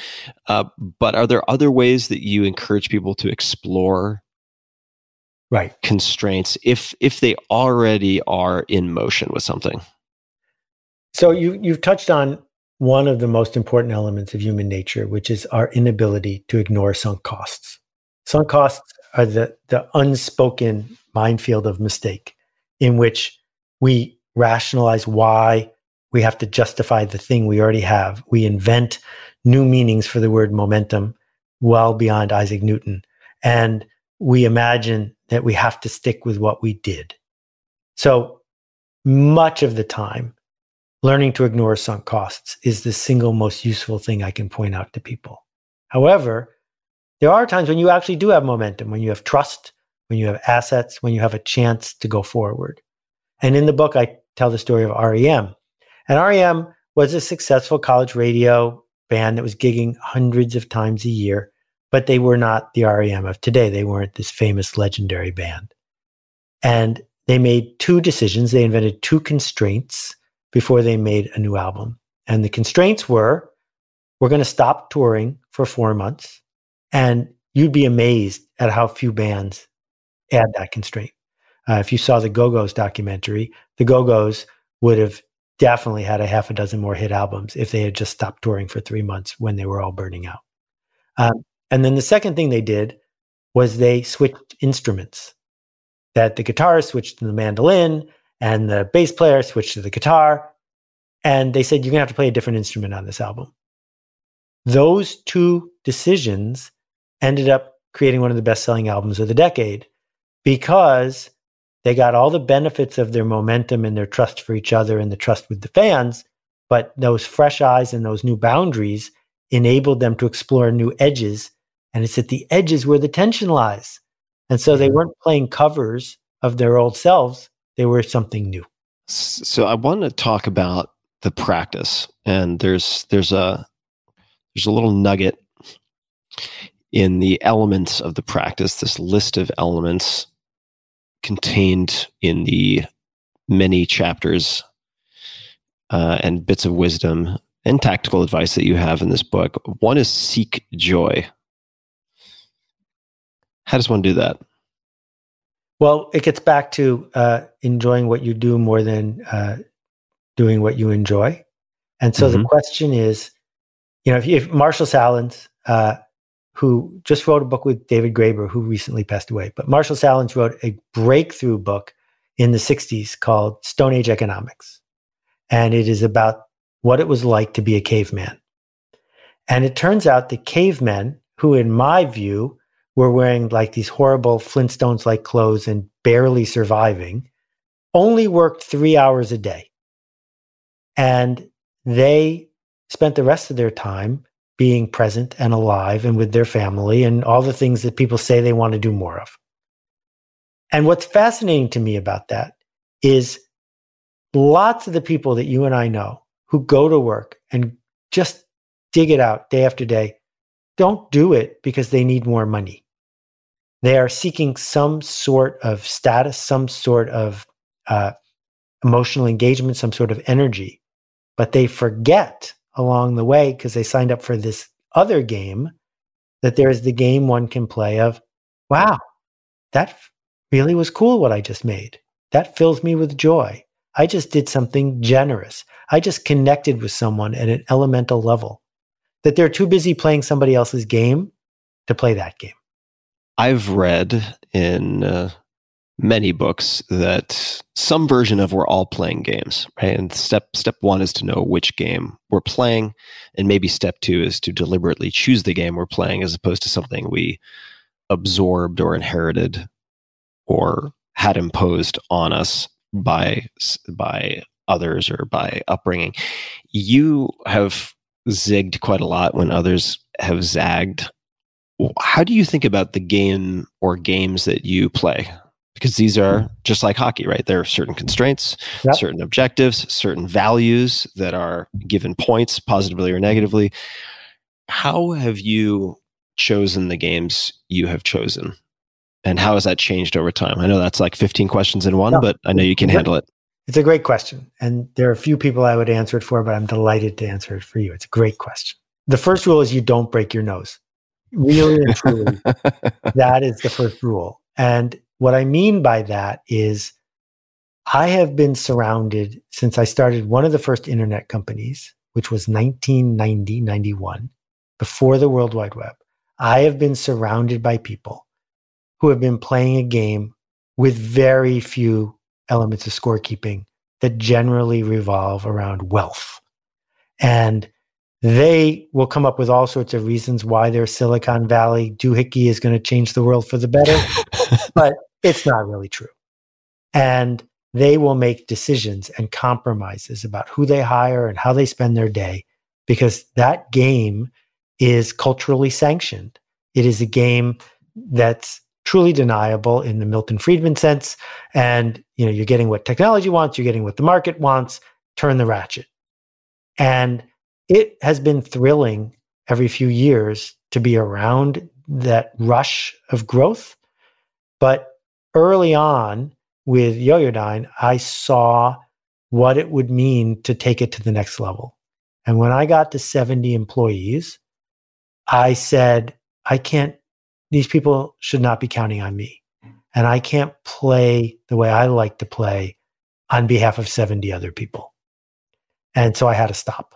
Uh, but are there other ways that you encourage people to explore right constraints if if they already are in motion with something? So you you've touched on one of the most important elements of human nature, which is our inability to ignore sunk costs. Sunk costs are the the unspoken minefield of mistake in which we rationalize why we have to justify the thing we already have. We invent new meanings for the word momentum well beyond Isaac Newton. And we imagine that we have to stick with what we did. So much of the time, learning to ignore sunk costs is the single most useful thing I can point out to people. However, there are times when you actually do have momentum, when you have trust, when you have assets, when you have a chance to go forward. And in the book, I tell the story of REM. And REM was a successful college radio band that was gigging hundreds of times a year, but they were not the REM of today. They weren't this famous, legendary band. And they made two decisions. They invented two constraints before they made a new album. And the constraints were we're going to stop touring for four months. And you'd be amazed at how few bands add that constraint. Uh, if you saw the Go Go's documentary, the Go Go's would have definitely had a half a dozen more hit albums if they had just stopped touring for three months when they were all burning out. Um, and then the second thing they did was they switched instruments. That the guitarist switched to the mandolin and the bass player switched to the guitar. And they said, you're going to have to play a different instrument on this album. Those two decisions ended up creating one of the best selling albums of the decade because they got all the benefits of their momentum and their trust for each other and the trust with the fans. But those fresh eyes and those new boundaries enabled them to explore new edges. And it's at the edges where the tension lies. And so they mm-hmm. weren't playing covers of their old selves, they were something new. So I want to talk about the practice. And there's there's a there's a little nugget in the elements of the practice, this list of elements contained in the many chapters uh, and bits of wisdom and tactical advice that you have in this book. One is seek joy. How does one do that? Well, it gets back to uh, enjoying what you do more than uh, doing what you enjoy. And so the Mhm. question is, you know, if, if Marshall Sahlins, uh, who just wrote a book with David Graeber, who recently passed away, but Marshall Sahlins wrote a breakthrough book in the 60s called Stone Age Economics. And it is about what it was like to be a caveman. And it turns out the cavemen, who in my view were wearing like these horrible Flintstones like clothes and barely surviving, only worked three hours a day. And they spent the rest of their time being present and alive and with their family and all the things that people say they want to do more of. And what's fascinating to me about that is lots of the people that you and I know who go to work and just dig it out day after day don't do it because they need more money. They are seeking some sort of status, some sort of uh, emotional engagement, some sort of energy, but they forget along the way because they signed up for this other game that there is the game one can play of, wow, that really was cool what I just made. That fills me with joy. I just did something generous. I just connected with someone at an elemental level that they're too busy playing somebody else's game to play that game. I've read in uh, many books that some version of we're all playing games, right? And step step one is to know which game we're playing, and maybe step two is to deliberately choose the game we're playing as opposed to something we absorbed or inherited or had imposed on us by by others or by upbringing. You have zigged quite a lot when others have zagged. How do you think about the game or games that you play? Because these are just like hockey, right? There are certain constraints, Yep. certain objectives, certain values that are given points, positively or negatively. How have you chosen the games you have chosen? And how has that changed over time? I know that's like 15 questions in one, No. but I know you can handle it. It's a great question. And there are a few people I would answer it for, but I'm delighted to answer it for you. It's a great question. The first rule is you don't break your nose. Really and truly, that is the first rule. And what I mean by that is I have been surrounded since I started one of the first internet companies, which was 1990, 91, before the World Wide Web. I have been surrounded by people who have been playing a game with very few elements of scorekeeping that generally revolve around wealth. And they will come up with all sorts of reasons why their Silicon Valley doohickey is going to change the world for the better, but it's not really true. And they will make decisions and compromises about who they hire and how they spend their day because that game is culturally sanctioned. It is a game that's truly deniable in the Milton Friedman sense. And you know, you're getting what technology wants, you're getting what the market wants, turn the ratchet. And it has been thrilling every few years to be around that rush of growth. But early on with Yoyodyne, I saw what it would mean to take it to the next level. And when I got to 70 employees, I said, I can't, these people should not be counting on me. And I can't play the way I like to play on behalf of 70 other people. And so I had to stop.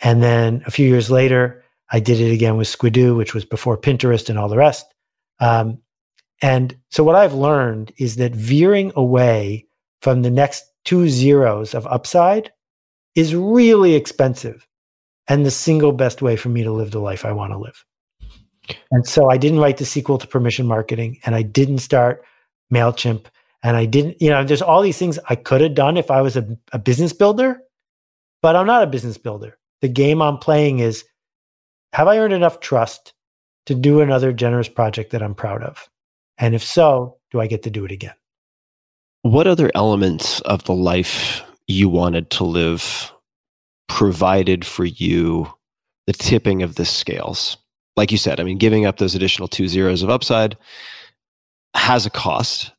And then a few years later, I did it again with Squidoo, which was before Pinterest and all the rest. Um, and so what I've learned is that veering away from the next two zeros of upside is really expensive and the single best way for me to live the life I want to live. And so I didn't write the sequel to permission marketing and I didn't start MailChimp and I didn't, you know, there's all these things I could have done if I was a, a business builder, but I'm not a business builder. The game I'm playing is have I earned enough trust to do another generous project that I'm proud of? And if so, do I get to do it again? What other elements of the life you wanted to live provided for you the tipping of the scales? Like you said, I mean, giving up those additional two zeros of upside has a cost.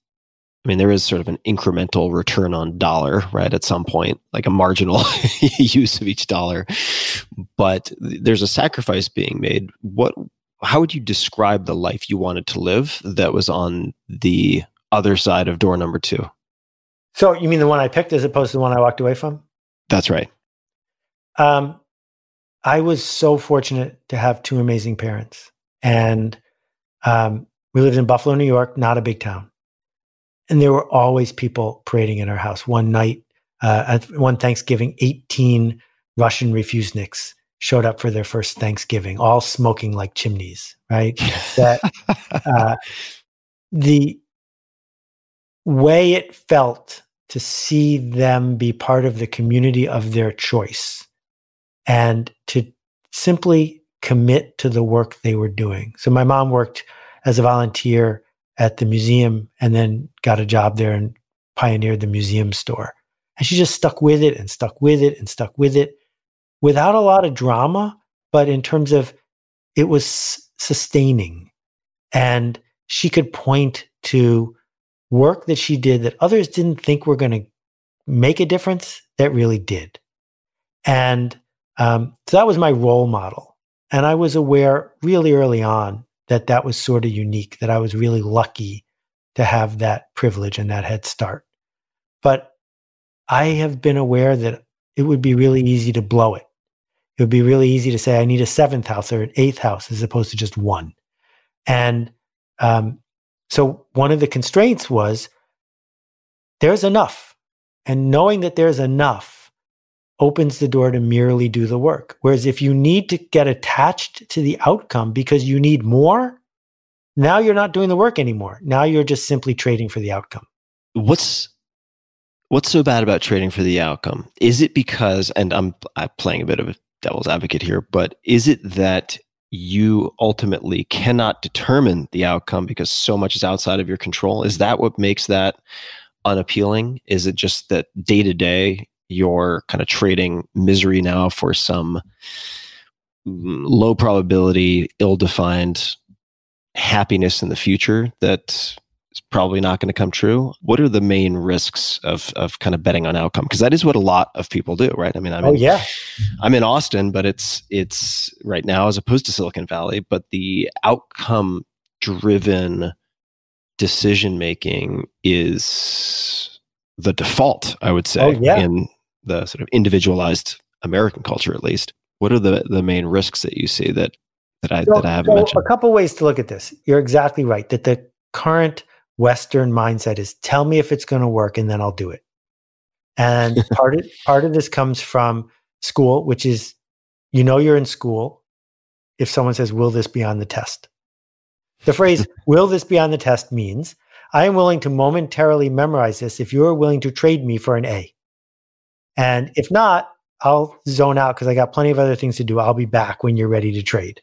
I mean, there is sort of an incremental return on dollar, right? At some point, like a marginal use of each dollar, but there's a sacrifice being made. What, how would you describe the life you wanted to live that was on the other side of door number two? So you mean the one I picked as opposed to the one I walked away from? That's right. Um, I was so fortunate to have two amazing parents, and um, we lived in Buffalo, New York, not a big town, and there were always people parading in our house. One night, uh, at one Thanksgiving, eighteen Russian refuseniks showed up for their first Thanksgiving, all smoking like chimneys. Right? that uh, the way it felt to see them be part of the community of their choice and to simply commit to the work they were doing. So my mom worked as a volunteer at the museum and then got a job there and pioneered the museum store. And she just stuck with it and stuck with it and stuck with it without a lot of drama, but in terms of it was sustaining. And she could point to work that she did that others didn't think were going to make a difference that really did. And um, so that was my role model. And I was aware really early on that that was sort of unique, that I was really lucky to have that privilege and that head start. But I have been aware that it would be really easy to blow it. It would be really easy to say, I need a seventh house or an eighth house as opposed to just one. And um, so one of the constraints was there's enough. And knowing that there's enough opens the door to merely do the work. Whereas if you need to get attached to the outcome because you need more, now you're not doing the work anymore. Now you're just simply trading for the outcome. What's what's so bad about trading for the outcome? Is it because and I'm, I'm playing a bit of a devil's advocate here, but is it that you ultimately cannot determine the outcome because so much is outside of your control. Is that what makes that unappealing? Is it just that day to day you're kind of trading misery now for some mm, low probability, ill defined happiness in the future that is probably not going to come true. What are the main risks of of kind of betting on outcome? Because that is what a lot of people do, right? I mean, I'm oh in, yeah, I'm in Austin, but it's it's right now as opposed to Silicon Valley. But the outcome driven decision making is the default, I would say, oh, yeah. in the sort of individualized American culture, at least. What are the the main risks that you see that that I so, that I haven't so mentioned? A couple ways to look at this. You're exactly right that the current Western mindset is tell me if it's going to work and then I'll do it. And part of part of this comes from school, which is you know you're in school if someone says, Will this be on the test? The phrase will this be on the test means I am willing to momentarily memorize this if you're willing to trade me for an A. And if not, I'll zone out because I got plenty of other things to do. I'll be back when you're ready to trade.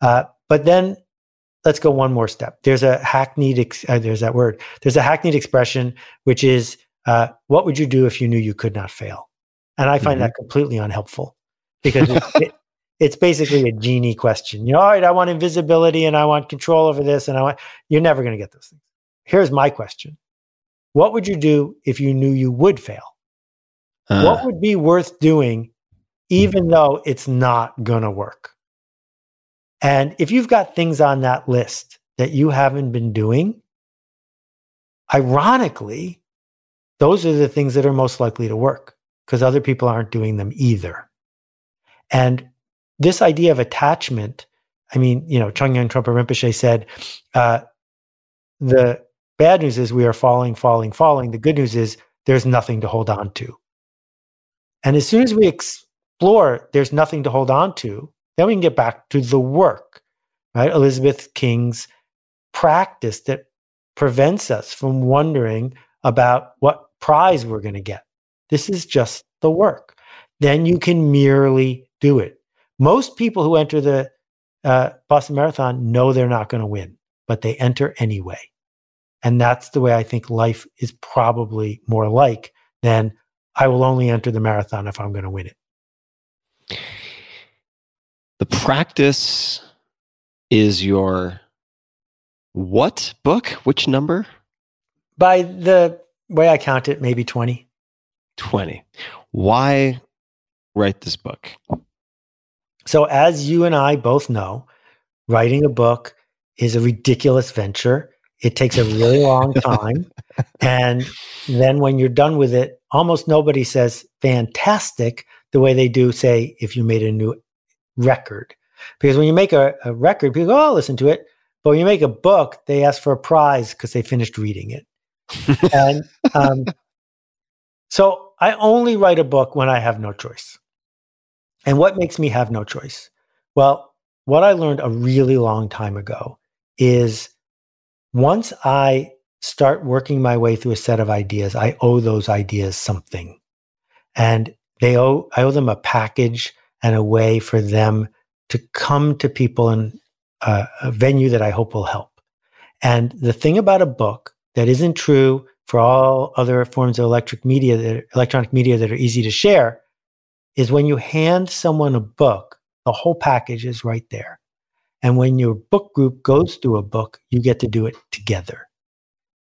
Uh, but then let's go one more step. There's a hackneyed, ex- uh, there's that word. There's a hackneyed expression, which is, uh, what would you do if you knew you could not fail? And I find mm-hmm. that completely unhelpful because it's, it, it's basically a genie question. You know, all right, I want invisibility and I want control over this, and I want, you're never going to get those things. Here's my question What would you do if you knew you would fail? Uh. What would be worth doing, even though it's not going to work? And if you've got things on that list that you haven't been doing, ironically, those are the things that are most likely to work because other people aren't doing them either. And this idea of attachment, I mean, you know, Chögyam Trungpa Rinpoche said, uh, the bad news is we are falling, falling, falling. The good news is there's nothing to hold on to. And as soon as we explore there's nothing to hold on to, then we can get back to the work, right? Elizabeth King's practice that prevents us from wondering about what prize we're going to get. This is just the work. Then you can merely do it. Most people who enter the uh, Boston Marathon know they're not going to win, but they enter anyway. And that's the way I think life is probably more like than I will only enter the marathon if I'm going to win it. The practice is your what book? Which number? By the way I count it, maybe 20. 20. Why write this book? So, as you and I both know, writing a book is a ridiculous venture. It takes a really long time. and then when you're done with it, almost nobody says fantastic the way they do, say, if you made a new record. Because when you make a, a record, people go, oh, listen to it. But when you make a book, they ask for a prize because they finished reading it. and um, so I only write a book when I have no choice. And what makes me have no choice? Well, what I learned a really long time ago is once I start working my way through a set of ideas, I owe those ideas something. And they owe I owe them a package and a way for them to come to people in a, a venue that I hope will help. And the thing about a book that isn't true for all other forms of electric media that electronic media that are easy to share is when you hand someone a book, the whole package is right there. And when your book group goes through a book, you get to do it together.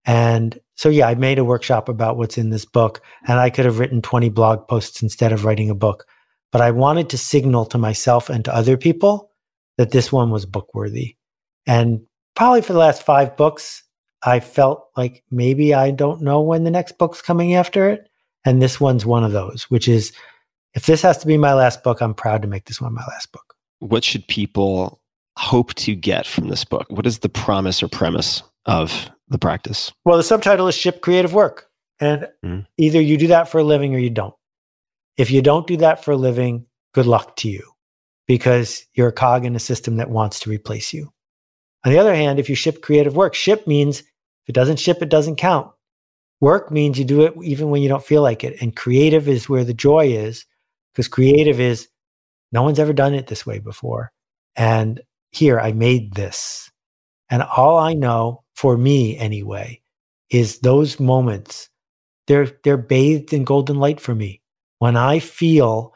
And so, yeah, I made a workshop about what's in this book, and I could have written 20 blog posts instead of writing a book. But I wanted to signal to myself and to other people that this one was book worthy. And probably for the last five books, I felt like maybe I don't know when the next book's coming after it. And this one's one of those, which is if this has to be my last book, I'm proud to make this one my last book. What should people hope to get from this book? What is the promise or premise of the practice? Well, the subtitle is Ship Creative Work. And mm. either you do that for a living or you don't. If you don't do that for a living, good luck to you because you're a cog in a system that wants to replace you. On the other hand, if you ship creative work, ship means if it doesn't ship, it doesn't count. Work means you do it even when you don't feel like it. And creative is where the joy is because creative is no one's ever done it this way before. And here, I made this. And all I know, for me anyway, is those moments. They're they're bathed in golden light for me. When I feel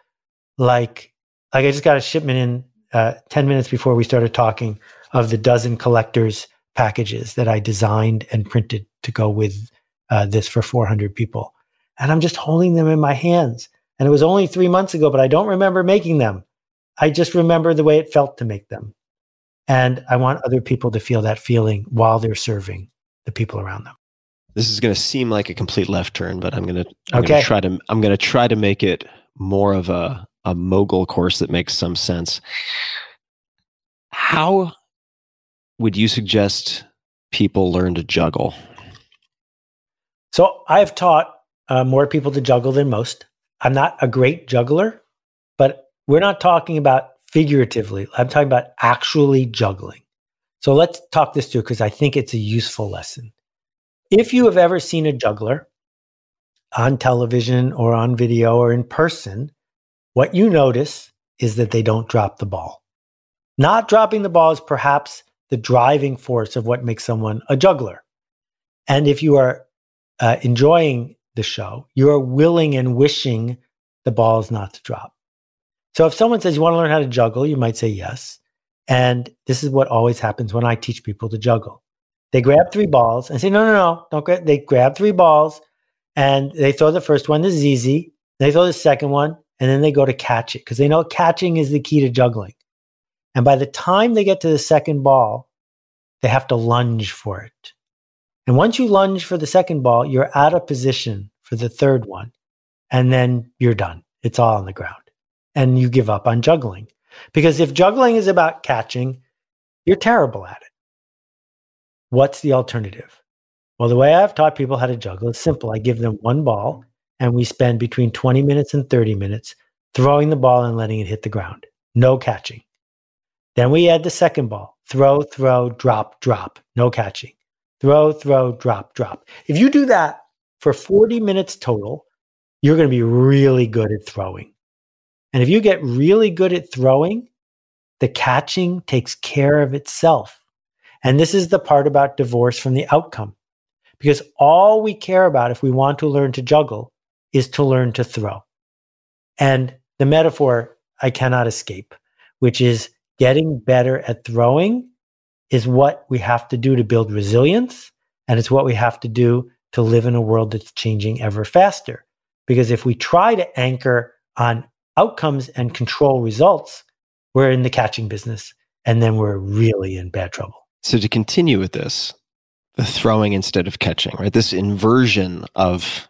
like like I just got a shipment in uh, 10 minutes before we started talking of the dozen collectors packages that I designed and printed to go with uh, this for 400 people. And I'm just holding them in my hands. And it was only three months ago, but I don't remember making them. I just remember the way it felt to make them. And I want other people to feel that feeling while they're serving the people around them. This is going to seem like a complete left turn, but I'm going to I'm okay. going to try to I'm going to try to make it more of a a mogul course that makes some sense. How would you suggest people learn to juggle? So I've taught uh, more people to juggle than most. I'm not a great juggler, but we're not talking about figuratively. I'm talking about actually juggling. So let's talk this through because I think it's a useful lesson. If you have ever seen a juggler on television or on video or in person, what you notice is that they don't drop the ball. Not dropping the ball is perhaps the driving force of what makes someone a juggler. And if you are uh, enjoying the show, you are willing and wishing the balls not to drop. So if someone says you want to learn how to juggle, you might say yes. And this is what always happens when I teach people to juggle. They grab three balls and say, no, no, no, don't grab. They grab three balls and they throw the first one. This is easy. They throw the second one and then they go to catch it because they know catching is the key to juggling. And by the time they get to the second ball, they have to lunge for it. And once you lunge for the second ball, you're out of position for the third one. And then you're done. It's all on the ground. And you give up on juggling. Because if juggling is about catching, you're terrible at it. What's the alternative? Well, the way I've taught people how to juggle is simple. I give them one ball, and we spend between 20 minutes and 30 minutes throwing the ball and letting it hit the ground. No catching. Then we add the second ball throw, throw, drop, drop. No catching. Throw, throw, drop, drop. If you do that for 40 minutes total, you're going to be really good at throwing. And if you get really good at throwing, the catching takes care of itself. And this is the part about divorce from the outcome. Because all we care about if we want to learn to juggle is to learn to throw. And the metaphor I cannot escape, which is getting better at throwing is what we have to do to build resilience. And it's what we have to do to live in a world that's changing ever faster. Because if we try to anchor on outcomes and control results, we're in the catching business and then we're really in bad trouble. So to continue with this, the throwing instead of catching, right? This inversion of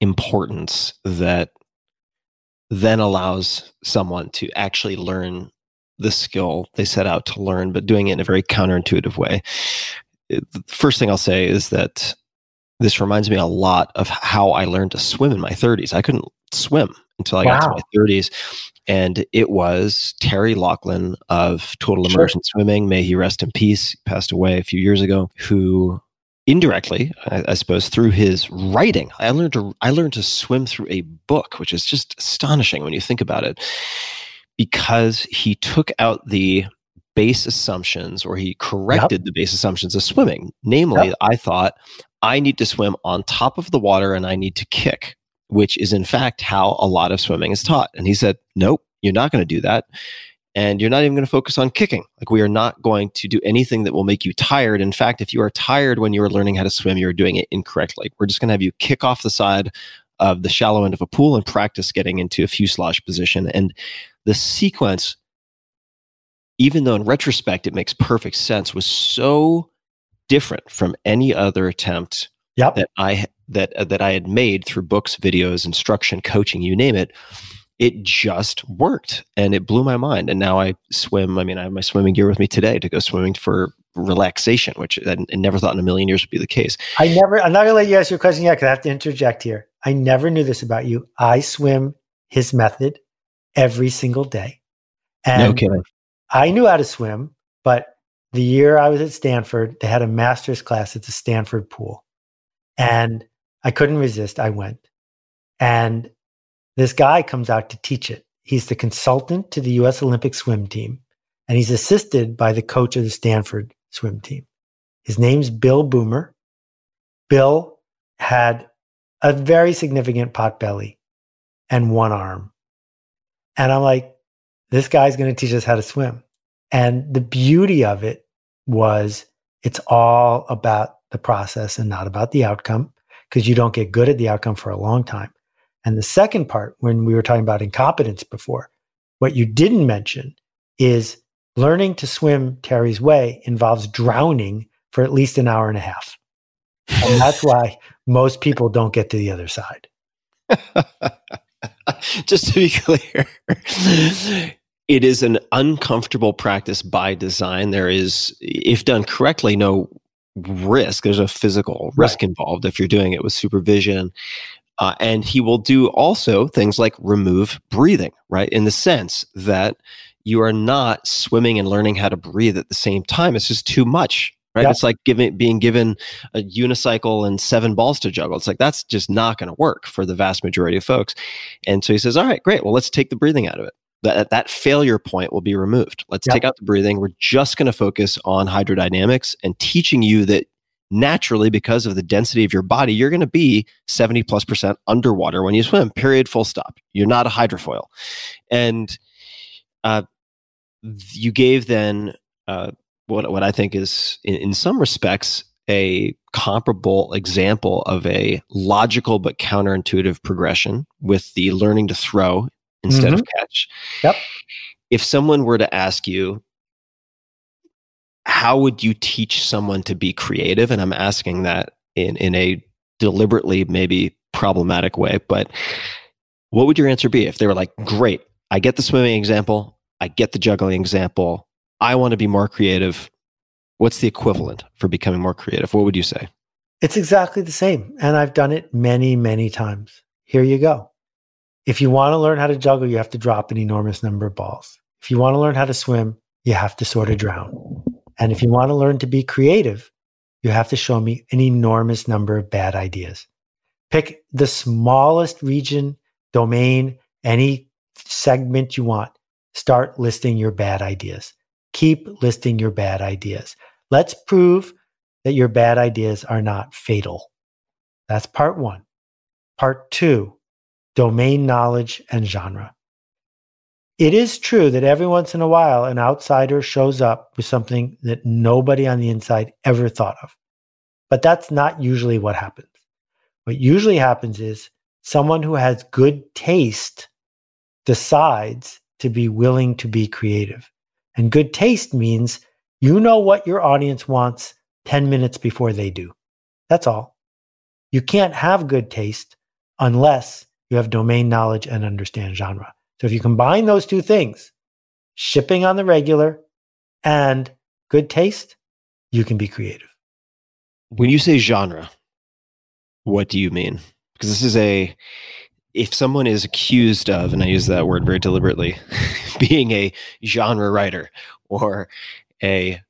importance that then allows someone to actually learn the skill they set out to learn, but doing it in a very counterintuitive way. the first thing I'll say is that this reminds me a lot of how I learned to swim in my 30s. I couldn't swim until I wow. got to my 30s. And it was Terry Laughlin of Total Immersion sure. Swimming, may he rest in peace, he passed away a few years ago, who indirectly, I, I, suppose, through his writing, I learned to I learned to swim through a book, which is just astonishing when you think about it, because he took out the base assumptions or he corrected yep. the base assumptions of swimming. Namely, yep. I thought I need to swim on top of the water and I need to kick, which is in fact how a lot of swimming is taught. And he said, nope, you're not going to do that. And you're not even going to focus on kicking. Like, we are not going to do anything that will make you tired. In fact, if you are tired when you are learning how to swim, you're doing it incorrectly. We're just going to have you kick off the side of the shallow end of a pool and practice getting into a fuselage position. And the sequence, even though in retrospect it makes perfect sense, was so different from any other attempt yep. that I that uh, that I had made through books, videos, instruction, coaching, you name it. It just worked, and it blew my mind. And now I swim. I mean, I have my swimming gear with me today to go swimming for relaxation, which I, never thought in a million years would be the case. I never. I'm not gonna let you ask your question yet because I have to interject here. I never knew this about you. I swim his method every single day. And no kidding. I knew how to swim, but the year I was at Stanford, they had a master's class at the Stanford pool. And I couldn't resist. I went. And this guy comes out to teach it. He's the consultant to the US Olympic swim team, and he's assisted by the coach of the Stanford swim team. His name's Bill Boomer. Bill had a very significant pot belly and one arm. And I'm like, this guy's going to teach us how to swim. And the beauty of it was it's all about the process and not about the outcome because you don't get good at the outcome for a long time. And the second part, when we were talking about incompetence before, what you didn't mention is learning to swim Terry's way involves drowning for at least an hour and a half. And that's why most people don't get to the other side. Just to be clear, it is an uncomfortable practice by design. There is, if done correctly, no risk. There's a physical risk right. involved if you're doing it with supervision. Uh, and he will do also things like remove breathing, right? In the sense that you are not swimming and learning how to breathe at the same time. It's just too much, right? Yep. It's like giving being given a unicycle and seven balls to juggle. It's like that's just not going to work for the vast majority of folks. And so he says, "All right, great. Well, let's take the breathing out of it." That that failure point will be removed. Let's yep. take out the breathing. We're just going to focus on hydrodynamics and teaching you that naturally, because of the density of your body, you're going to be 70 plus percent underwater when you swim, period, full stop. You're not a hydrofoil. And uh, you gave then uh, what, what I think is, in, in some respects, a comparable example of a logical but counterintuitive progression with the learning to throw instead mm-hmm. of catch. Yep. If someone were to ask you, how would you teach someone to be creative? And I'm asking that in, in a deliberately maybe problematic way, but what would your answer be if they were like, great, I get the swimming example, I get the juggling example, I want to be more creative. What's the equivalent for becoming more creative? What would you say? It's exactly the same. And I've done it many, many times. Here you go. If you want to learn how to juggle, you have to drop an enormous number of balls. If you want to learn how to swim, you have to sort of drown. And if you want to learn to be creative, you have to show me an enormous number of bad ideas. Pick the smallest region, domain, any segment you want. Start listing your bad ideas. Keep listing your bad ideas. Let's prove that your bad ideas are not fatal. That's part one. Part two, domain knowledge, and genre. It is true that every once in a while an outsider shows up with something that nobody on the inside ever thought of. But that's not usually what happens. What usually happens is someone who has good taste decides to be willing to be creative. And good taste means you know what your audience wants 10 minutes before they do. That's all. You can't have good taste unless you have domain knowledge and understand genre. So if you combine those two things, shipping on the regular and good taste, you can be creative. When you say genre, what do you mean? Because this is a, if someone is accused of, and I use that word very deliberately, being a genre writer or a,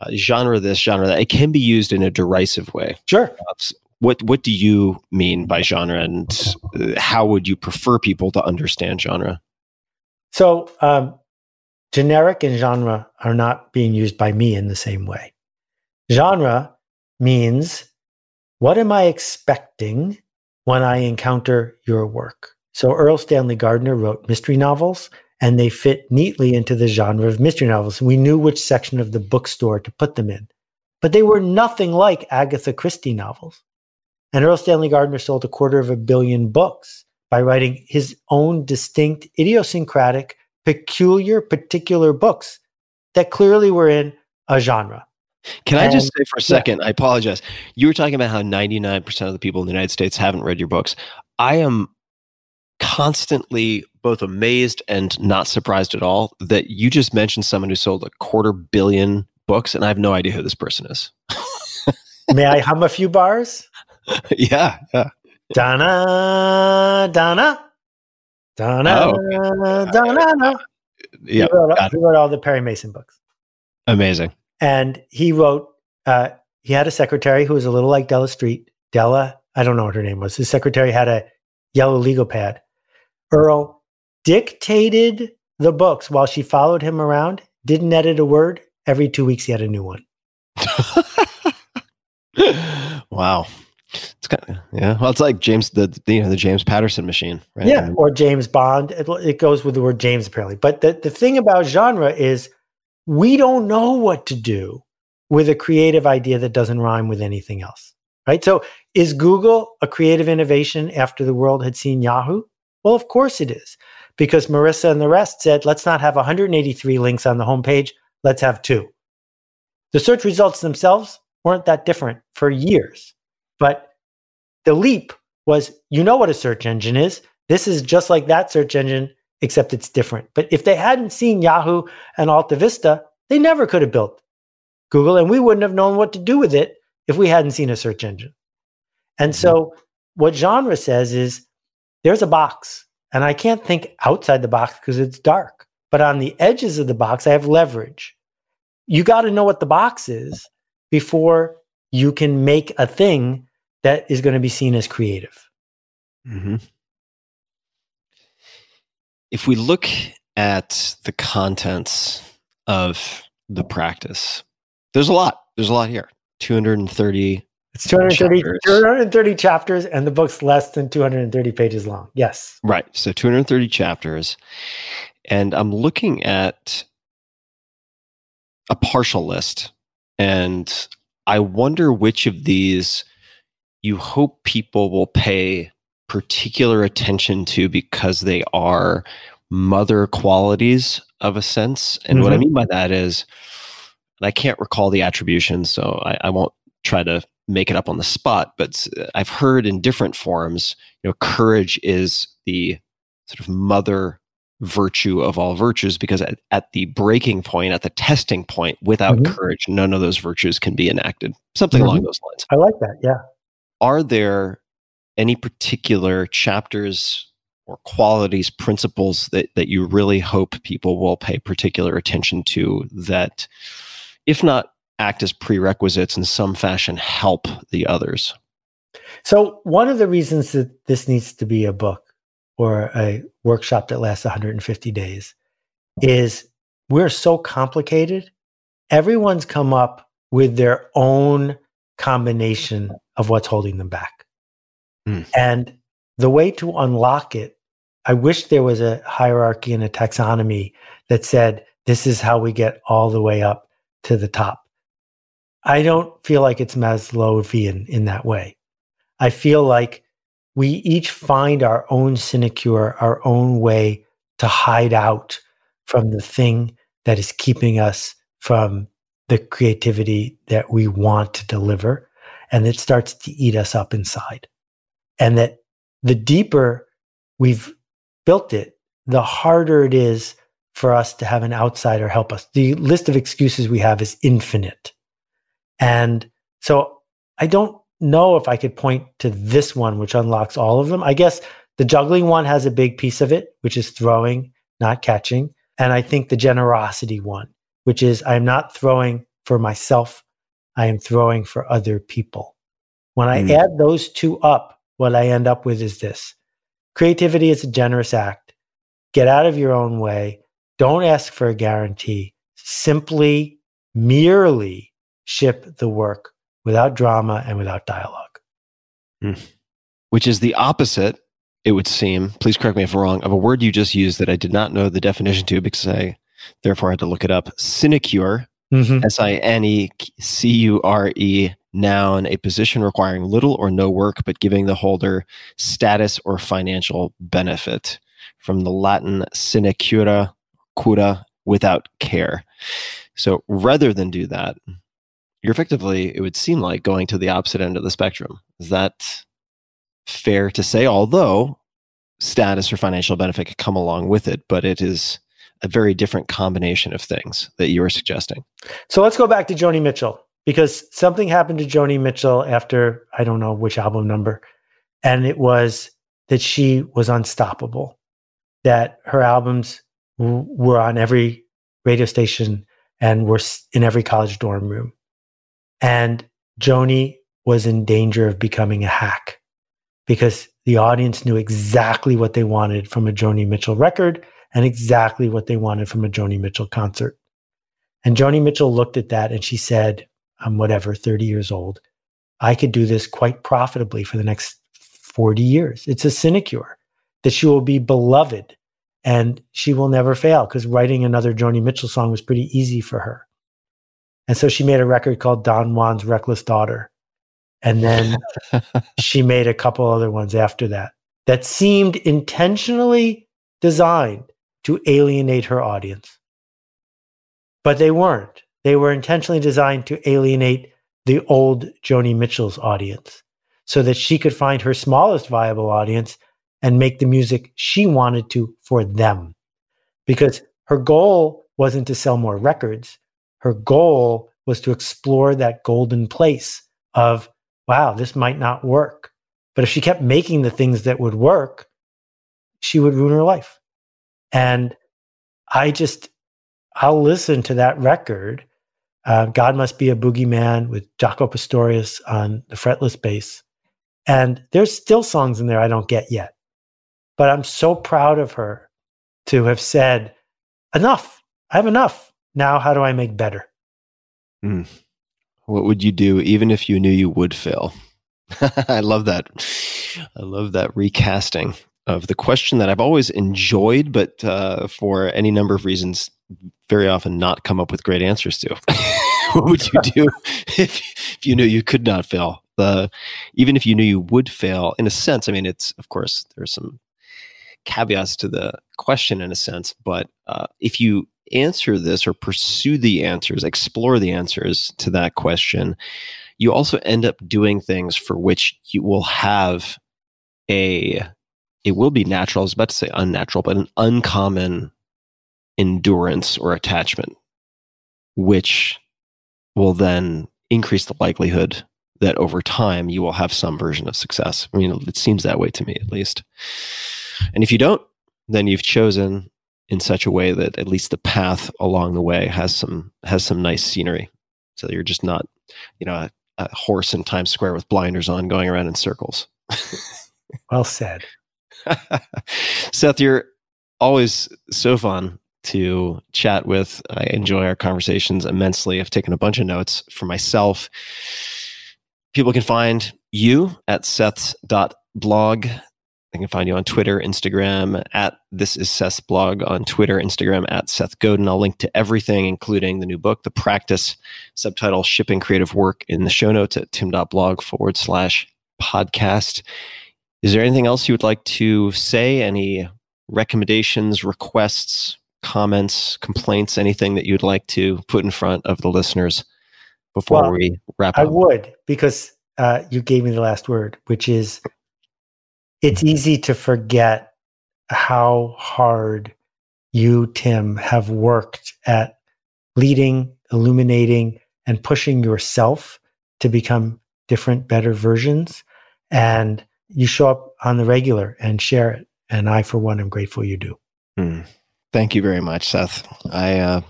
a genre this, genre that, it can be used in a derisive way. Sure. What what do you mean by genre, and uh, how would you prefer people to understand genre? So, um, generic and genre are not being used by me in the same way. Genre means what am I expecting when I encounter your work? So, Erle Stanley Gardner wrote mystery novels, and they fit neatly into the genre of mystery novels. We knew which section of the bookstore to put them in, but they were nothing like Agatha Christie novels. And Erle Stanley Gardner sold a quarter of a billion books by writing his own distinct, idiosyncratic, peculiar, particular books that clearly were in a genre. Can I just say for a second? I apologize. You were talking about how 99% of the people in the United States haven't read your books. I am constantly both amazed and not surprised at all that you just mentioned someone who sold a quarter billion books, and I have no idea who this person is. May I hum a few bars? yeah, yeah. Donna, Donna, Donna, Oh. Donna. Yeah, he, wrote, he wrote all the Perry Mason books. amazing. And he wrote, uh, he had a secretary who was a little like Della Street. Della, I don't know what her name was. His secretary had a yellow legal pad. Erle dictated the books while she followed him around, didn't edit a word. Every two weeks, he had a new one. wow. It's kind of, yeah. Well, it's like James the, you know the James Patterson machine, right? Yeah, or James Bond. It, it goes with the word James apparently. But the, the thing about genre is we don't know what to do with a creative idea that doesn't rhyme with anything else. Right? So is Google a creative innovation after the world had seen Yahoo? Well, of course it is. Because Marissa and the rest said, let's not have 183 links on the homepage, let's have two. The search results themselves weren't that different for years. But the leap was you know what a search engine is. This is just like that search engine, except it's different. But if they hadn't seen Yahoo and Alta Vista, they never could have built Google, and we wouldn't have known what to do with it if we hadn't seen a search engine. And so, mm-hmm. what genre says is there's a box, and I can't think outside the box because it's dark. But on the edges of the box, I have leverage. You got to know what the box is before you can make a thing that is going to be seen as creative. hmm If we look at the contents of the practice, there's a lot. There's a lot here. 230. It's 230 Chapters. 230 chapters, and the book's less than 230 pages long. Yes. Right. So 230 chapters. And I'm looking at a partial list. And I wonder which of these you hope people will pay particular attention to because they are mother qualities of a sense. And what I Mhm. mean by that is, and I can't recall the attribution, so I, I won't try to make it up on the spot, but I've heard in different forms, you know, courage is the sort of mother virtue of all virtues because at, at the breaking point, at the testing point, without Mhm. courage, none of those virtues can be enacted. Something along Mhm. those lines I like that. Yeah. Are there any particular chapters or qualities principles that, that you really hope people will pay particular attention to that if not act as prerequisites in some fashion help the others So, one of the reasons that this needs to be a book or a workshop that lasts 150 days is we're so complicated. Everyone's come up with their own combination of what's holding them back. Hmm. And the way to unlock it, I wish there was a hierarchy and a taxonomy that said, this is how we get all the way up to the top. I don't feel like it's Maslowian in that way. I feel like we each find our own sinecure, our own way to hide out from the thing that is keeping us from the creativity that we want to deliver. And it starts to eat us up inside. And that the deeper we've built it, the harder it is for us to have an outsider help us. The list of excuses we have is infinite. And so I don't know if I could point to this one, which unlocks all of them. I guess the juggling one has a big piece of it, which is throwing, not catching. And I think the generosity one, which is I'm not throwing for myself, I am throwing for other people. When I mm. add those two up, what I end up with is this creativity is a generous act. Get out of your own way. Don't ask for a guarantee. Simply, merely ship the work without drama and without dialogue. Mm. Which is the opposite, it would seem, please correct me if I'm wrong, of a word you just used that I did not know the definition to because I therefore had to look it up. Sinecure. Mm-hmm. S I N E C U R E, noun, a position requiring little or no work but giving the holder status or financial benefit. From the Latin sinecura, cura, without care. So rather than do that, you're effectively, it would seem like going to the opposite end of the spectrum. Is that fair to say? Although status or financial benefit could come along with it, but it is a very different combination of things that you are suggesting. So let's go back to Joni Mitchell because something happened to Joni Mitchell after I don't know which album number, and it was that she was unstoppable. That her albums w- were on every radio station and were in every college dorm room. And Joni was in danger of becoming a hack because the audience knew exactly what they wanted from a Joni Mitchell record and exactly what they wanted from a Joni Mitchell concert. And Joni Mitchell looked at that and she said, I'm whatever, 30 years old. I could do this quite profitably for the next 40 years. It's a sinecure that she will be beloved and she will never fail because writing another Joni Mitchell song was pretty easy for her. And so she made a record called Don Juan's Reckless Daughter. And then she made a couple other ones after that that seemed intentionally designed to alienate her audience. But they weren't. They were intentionally designed to alienate the old Joni Mitchell's audience so that she could find her smallest viable audience and make the music she wanted to for them. Because her goal wasn't to sell more records her goal was to explore that golden place of, wow, this might not work. But if she kept making the things that would work, she would ruin her life. And I just, I'll listen to that record. Uh, God Must Be a Boogeyman with Jaco Pastorius on the fretless bass. And there's still songs in there I don't get yet. But I'm so proud of her to have said, enough. I have enough. Now, how do I make better? Mm. What would you do even if you knew you would fail? I love that. I love that recasting of the question that I've always enjoyed, but uh, for any number of reasons, very often not come up with great answers to. what would you do if, if you knew you could not fail? The even if you knew you would fail, in a sense, I mean, it's of course there's some caveats to the question in a sense, but uh, if you answer this or pursue the answers, explore the answers to that question, you also end up doing things for which you will have a, it will be natural, I was about to say unnatural, but an uncommon endurance or attachment, which will then increase the likelihood that over time you will have some version of success. I mean, it seems that way to me at least. And if you don't, then you've chosen in such a way that at least the path along the way has some has some nice scenery. So you're just not, you know, a, a horse in Times Square with blinders on going around in circles. well said. Seth, you're always so fun to chat with. I enjoy our conversations immensely. I've taken a bunch of notes for myself. People can find you at seths.blog. They can find you on Twitter, Instagram at this is Seth's blog on Twitter, Instagram at Seth Godin. I'll link to everything, including the new book, The Practice, subtitle Shipping Creative Work in the show notes at tim.blog forward slash podcast. Is there anything else you would like to say? Any recommendations, requests, comments, complaints, anything that you'd like to put in front of the listeners before Well, we wrap I up? I would because uh, you gave me the last word, which is it's easy to forget how hard you, Tim, have worked at leading, illuminating, and pushing yourself to become different, better versions. And you show up on the regular and share it. And I, for one, am grateful you do. Hmm. Thank you very much, Seth. I uh,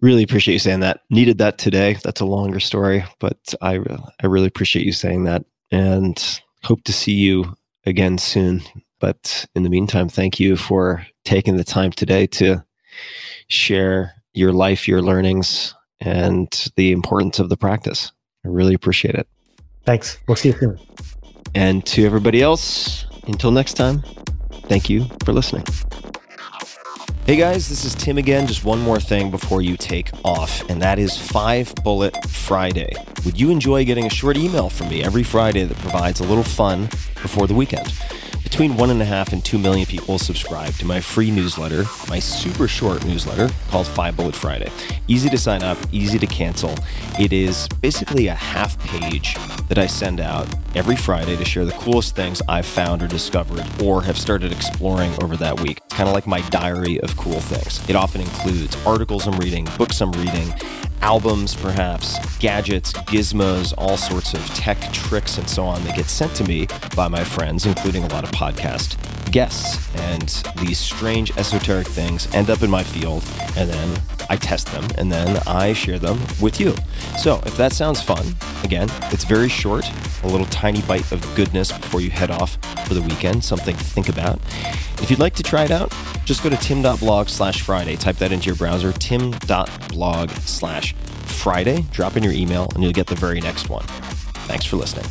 really appreciate you saying that. Needed that today. That's a longer story, but I I really appreciate you saying that, and hope to see you again soon. But in the meantime, thank you for taking the time today to share your life, your learnings, and the importance of the practice. I really appreciate it. Thanks. We'll see you soon. And to everybody else, until next time, thank you for listening. Hey guys, this is Tim again. Just one more thing before you take off, and that is Five Bullet Friday. Would you enjoy getting a short email from me every Friday that provides a little fun before the weekend? Between one and a half and two million people subscribe to my free newsletter, my super short newsletter called Five Bullet Friday. Easy to sign up, easy to cancel. It is basically a half page that I send out every Friday to share the coolest things I've found or discovered or have started exploring over that week. It's kind of like my diary of cool things. It often includes articles I'm reading, books I'm reading, albums, perhaps, gadgets, gizmos, all sorts of tech tricks, and so on that get sent to me by my friends, including a lot of podcast guests. And these strange esoteric things end up in my field, and then I test them, and then I share them with you. So if that sounds fun, again, it's very short, a little tiny bite of goodness before you head off for the weekend, something to think about. If you'd like to try it out, just go to tim.blog slash Friday. Type that into your browser, tim.blog slash Friday. Drop in your email, and you'll get the very next one. Thanks for listening.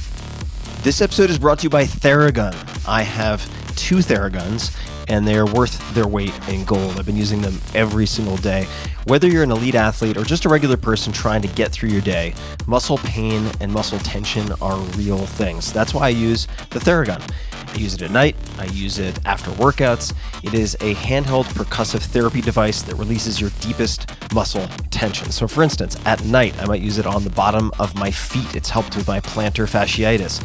This episode is brought to you by Theragun. I have two Theraguns, and they are worth their weight in gold. I've been using them every single day. Whether you're an elite athlete or just a regular person trying to get through your day, muscle pain and muscle tension are real things. That's why I use the Theragun. I use it at night, I use it after workouts. It is a handheld percussive therapy device that releases your deepest muscle tension. So, for instance, at night, I might use it on the bottom of my feet. It's helped with my plantar fasciitis.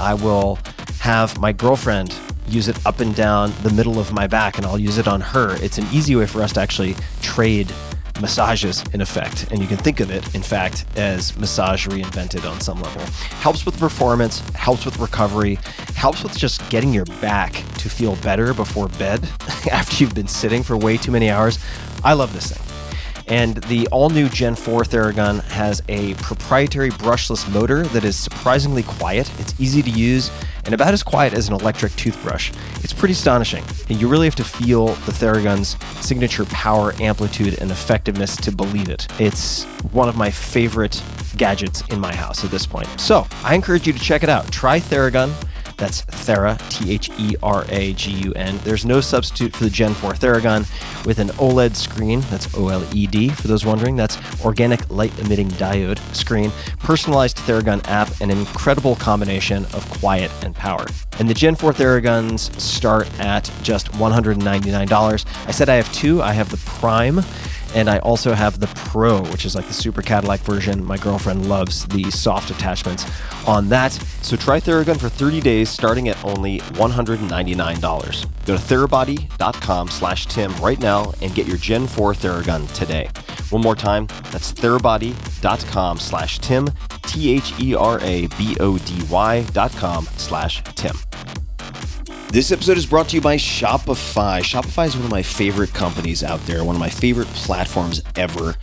I will have my girlfriend use it up and down the middle of my back, and I'll use it on her. It's an easy way for us to actually trade massages in effect. And you can think of it, in fact, as massage reinvented on some level. Helps with performance, helps with recovery, helps with just getting your back to feel better before bed after you've been sitting for way too many hours. I love this thing. And the all new Gen 4 Theragun has a proprietary brushless motor that is surprisingly quiet. It's easy to use and about as quiet as an electric toothbrush. It's pretty astonishing, and you really have to feel the Theragun's signature power, amplitude, and effectiveness to believe it. It's one of my favorite gadgets in my house at this point. So I encourage you to check it out. Try Theragun. That's Thera, T H E R A G U N. There's no substitute for the Gen 4 Theragun with an OLED screen. That's OLED for those wondering. That's organic light emitting diode screen, personalized Theragun app, an incredible combination of quiet and power. And the Gen 4 Theraguns start at just $199. I said I have two. I have the Prime and I also have the Pro, which is like the super Cadillac version. My girlfriend loves the soft attachments on that. So try Theragun for 30 days starting at only $199. Go to therabody.com slash Tim right now and get your Gen 4 Theragun today. One more time, that's therabody.com slash Tim, T H E R A B O D Y dot com slash Tim. This episode is brought to you by Shopify. Shopify is one of my favorite companies out there, one of my favorite platforms ever.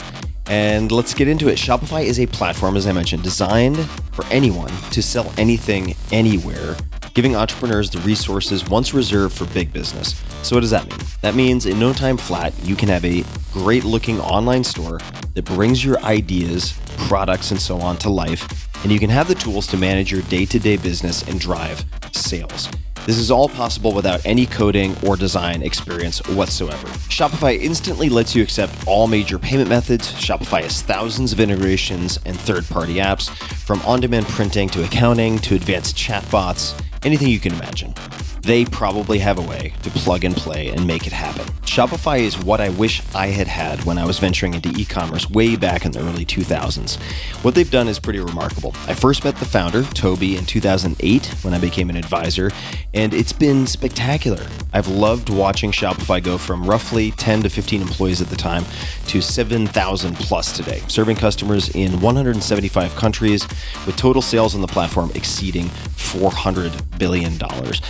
And let's get into it. Shopify is a platform, as I mentioned, designed for anyone to sell anything, anywhere, giving entrepreneurs the resources once reserved for big business. So, what does that mean? That means in no time flat, you can have a great looking online store that brings your ideas, products, and so on to life, and you can have the tools to manage your day to day business and drive sales. This is all possible without any coding or design experience whatsoever. Shopify instantly lets you accept all major payment methods. Shopify has thousands of integrations and third party apps, from on demand printing to accounting to advanced chatbots, anything you can imagine they probably have a way to plug and play and make it happen. Shopify is what I wish I had had when I was venturing into e commerce way back in the early 2000s. What they've done is pretty remarkable. I first met the founder, Tobi, in 2008 when I became an advisor, and it's been spectacular. I've loved watching Shopify go from roughly 10 to 15 employees at the time to 7,000 plus today, serving customers in 175 countries with total sales on the platform exceeding $400 billion.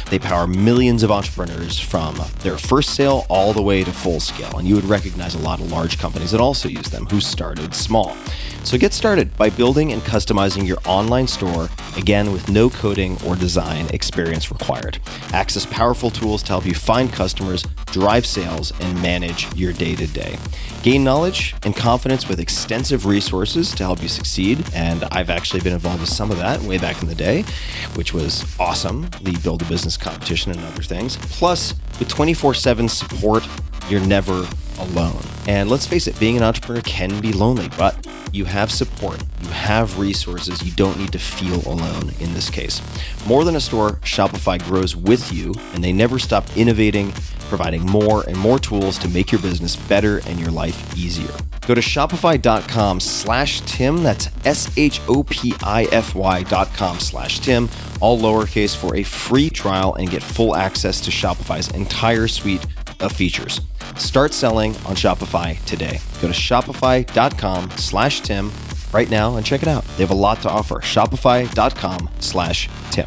They power millions of entrepreneurs from their first sale all the way to full scale. And you would recognize a lot of large companies that also use them who started small. So get started by building and customizing your online store, again, with no coding or design experience required. Access powerful tools to help you find customers, drive sales, and manage your day to day. Gain knowledge and confidence with extensive resources to help you succeed. And I've actually been involved with some of that way back in the day, which was awesome the Build a Business competition and other things. Plus, with 24 7 support, you're never alone. And let's face it, being an entrepreneur can be lonely, but you have support, you have resources, you don't need to feel alone in this case. More than a store, Shopify grows with you, and they never stop innovating, providing more and more tools to make your business better and your life easier. Go to shopify.com slash Tim, that's S-H-O-P-I-F-Y dot com slash Tim, all lowercase for a free trial and get full access to Shopify's entire suite of features. Start selling on Shopify today. Go to shopify.com slash Tim right now and check it out. They have a lot to offer. Shopify.com slash Tim.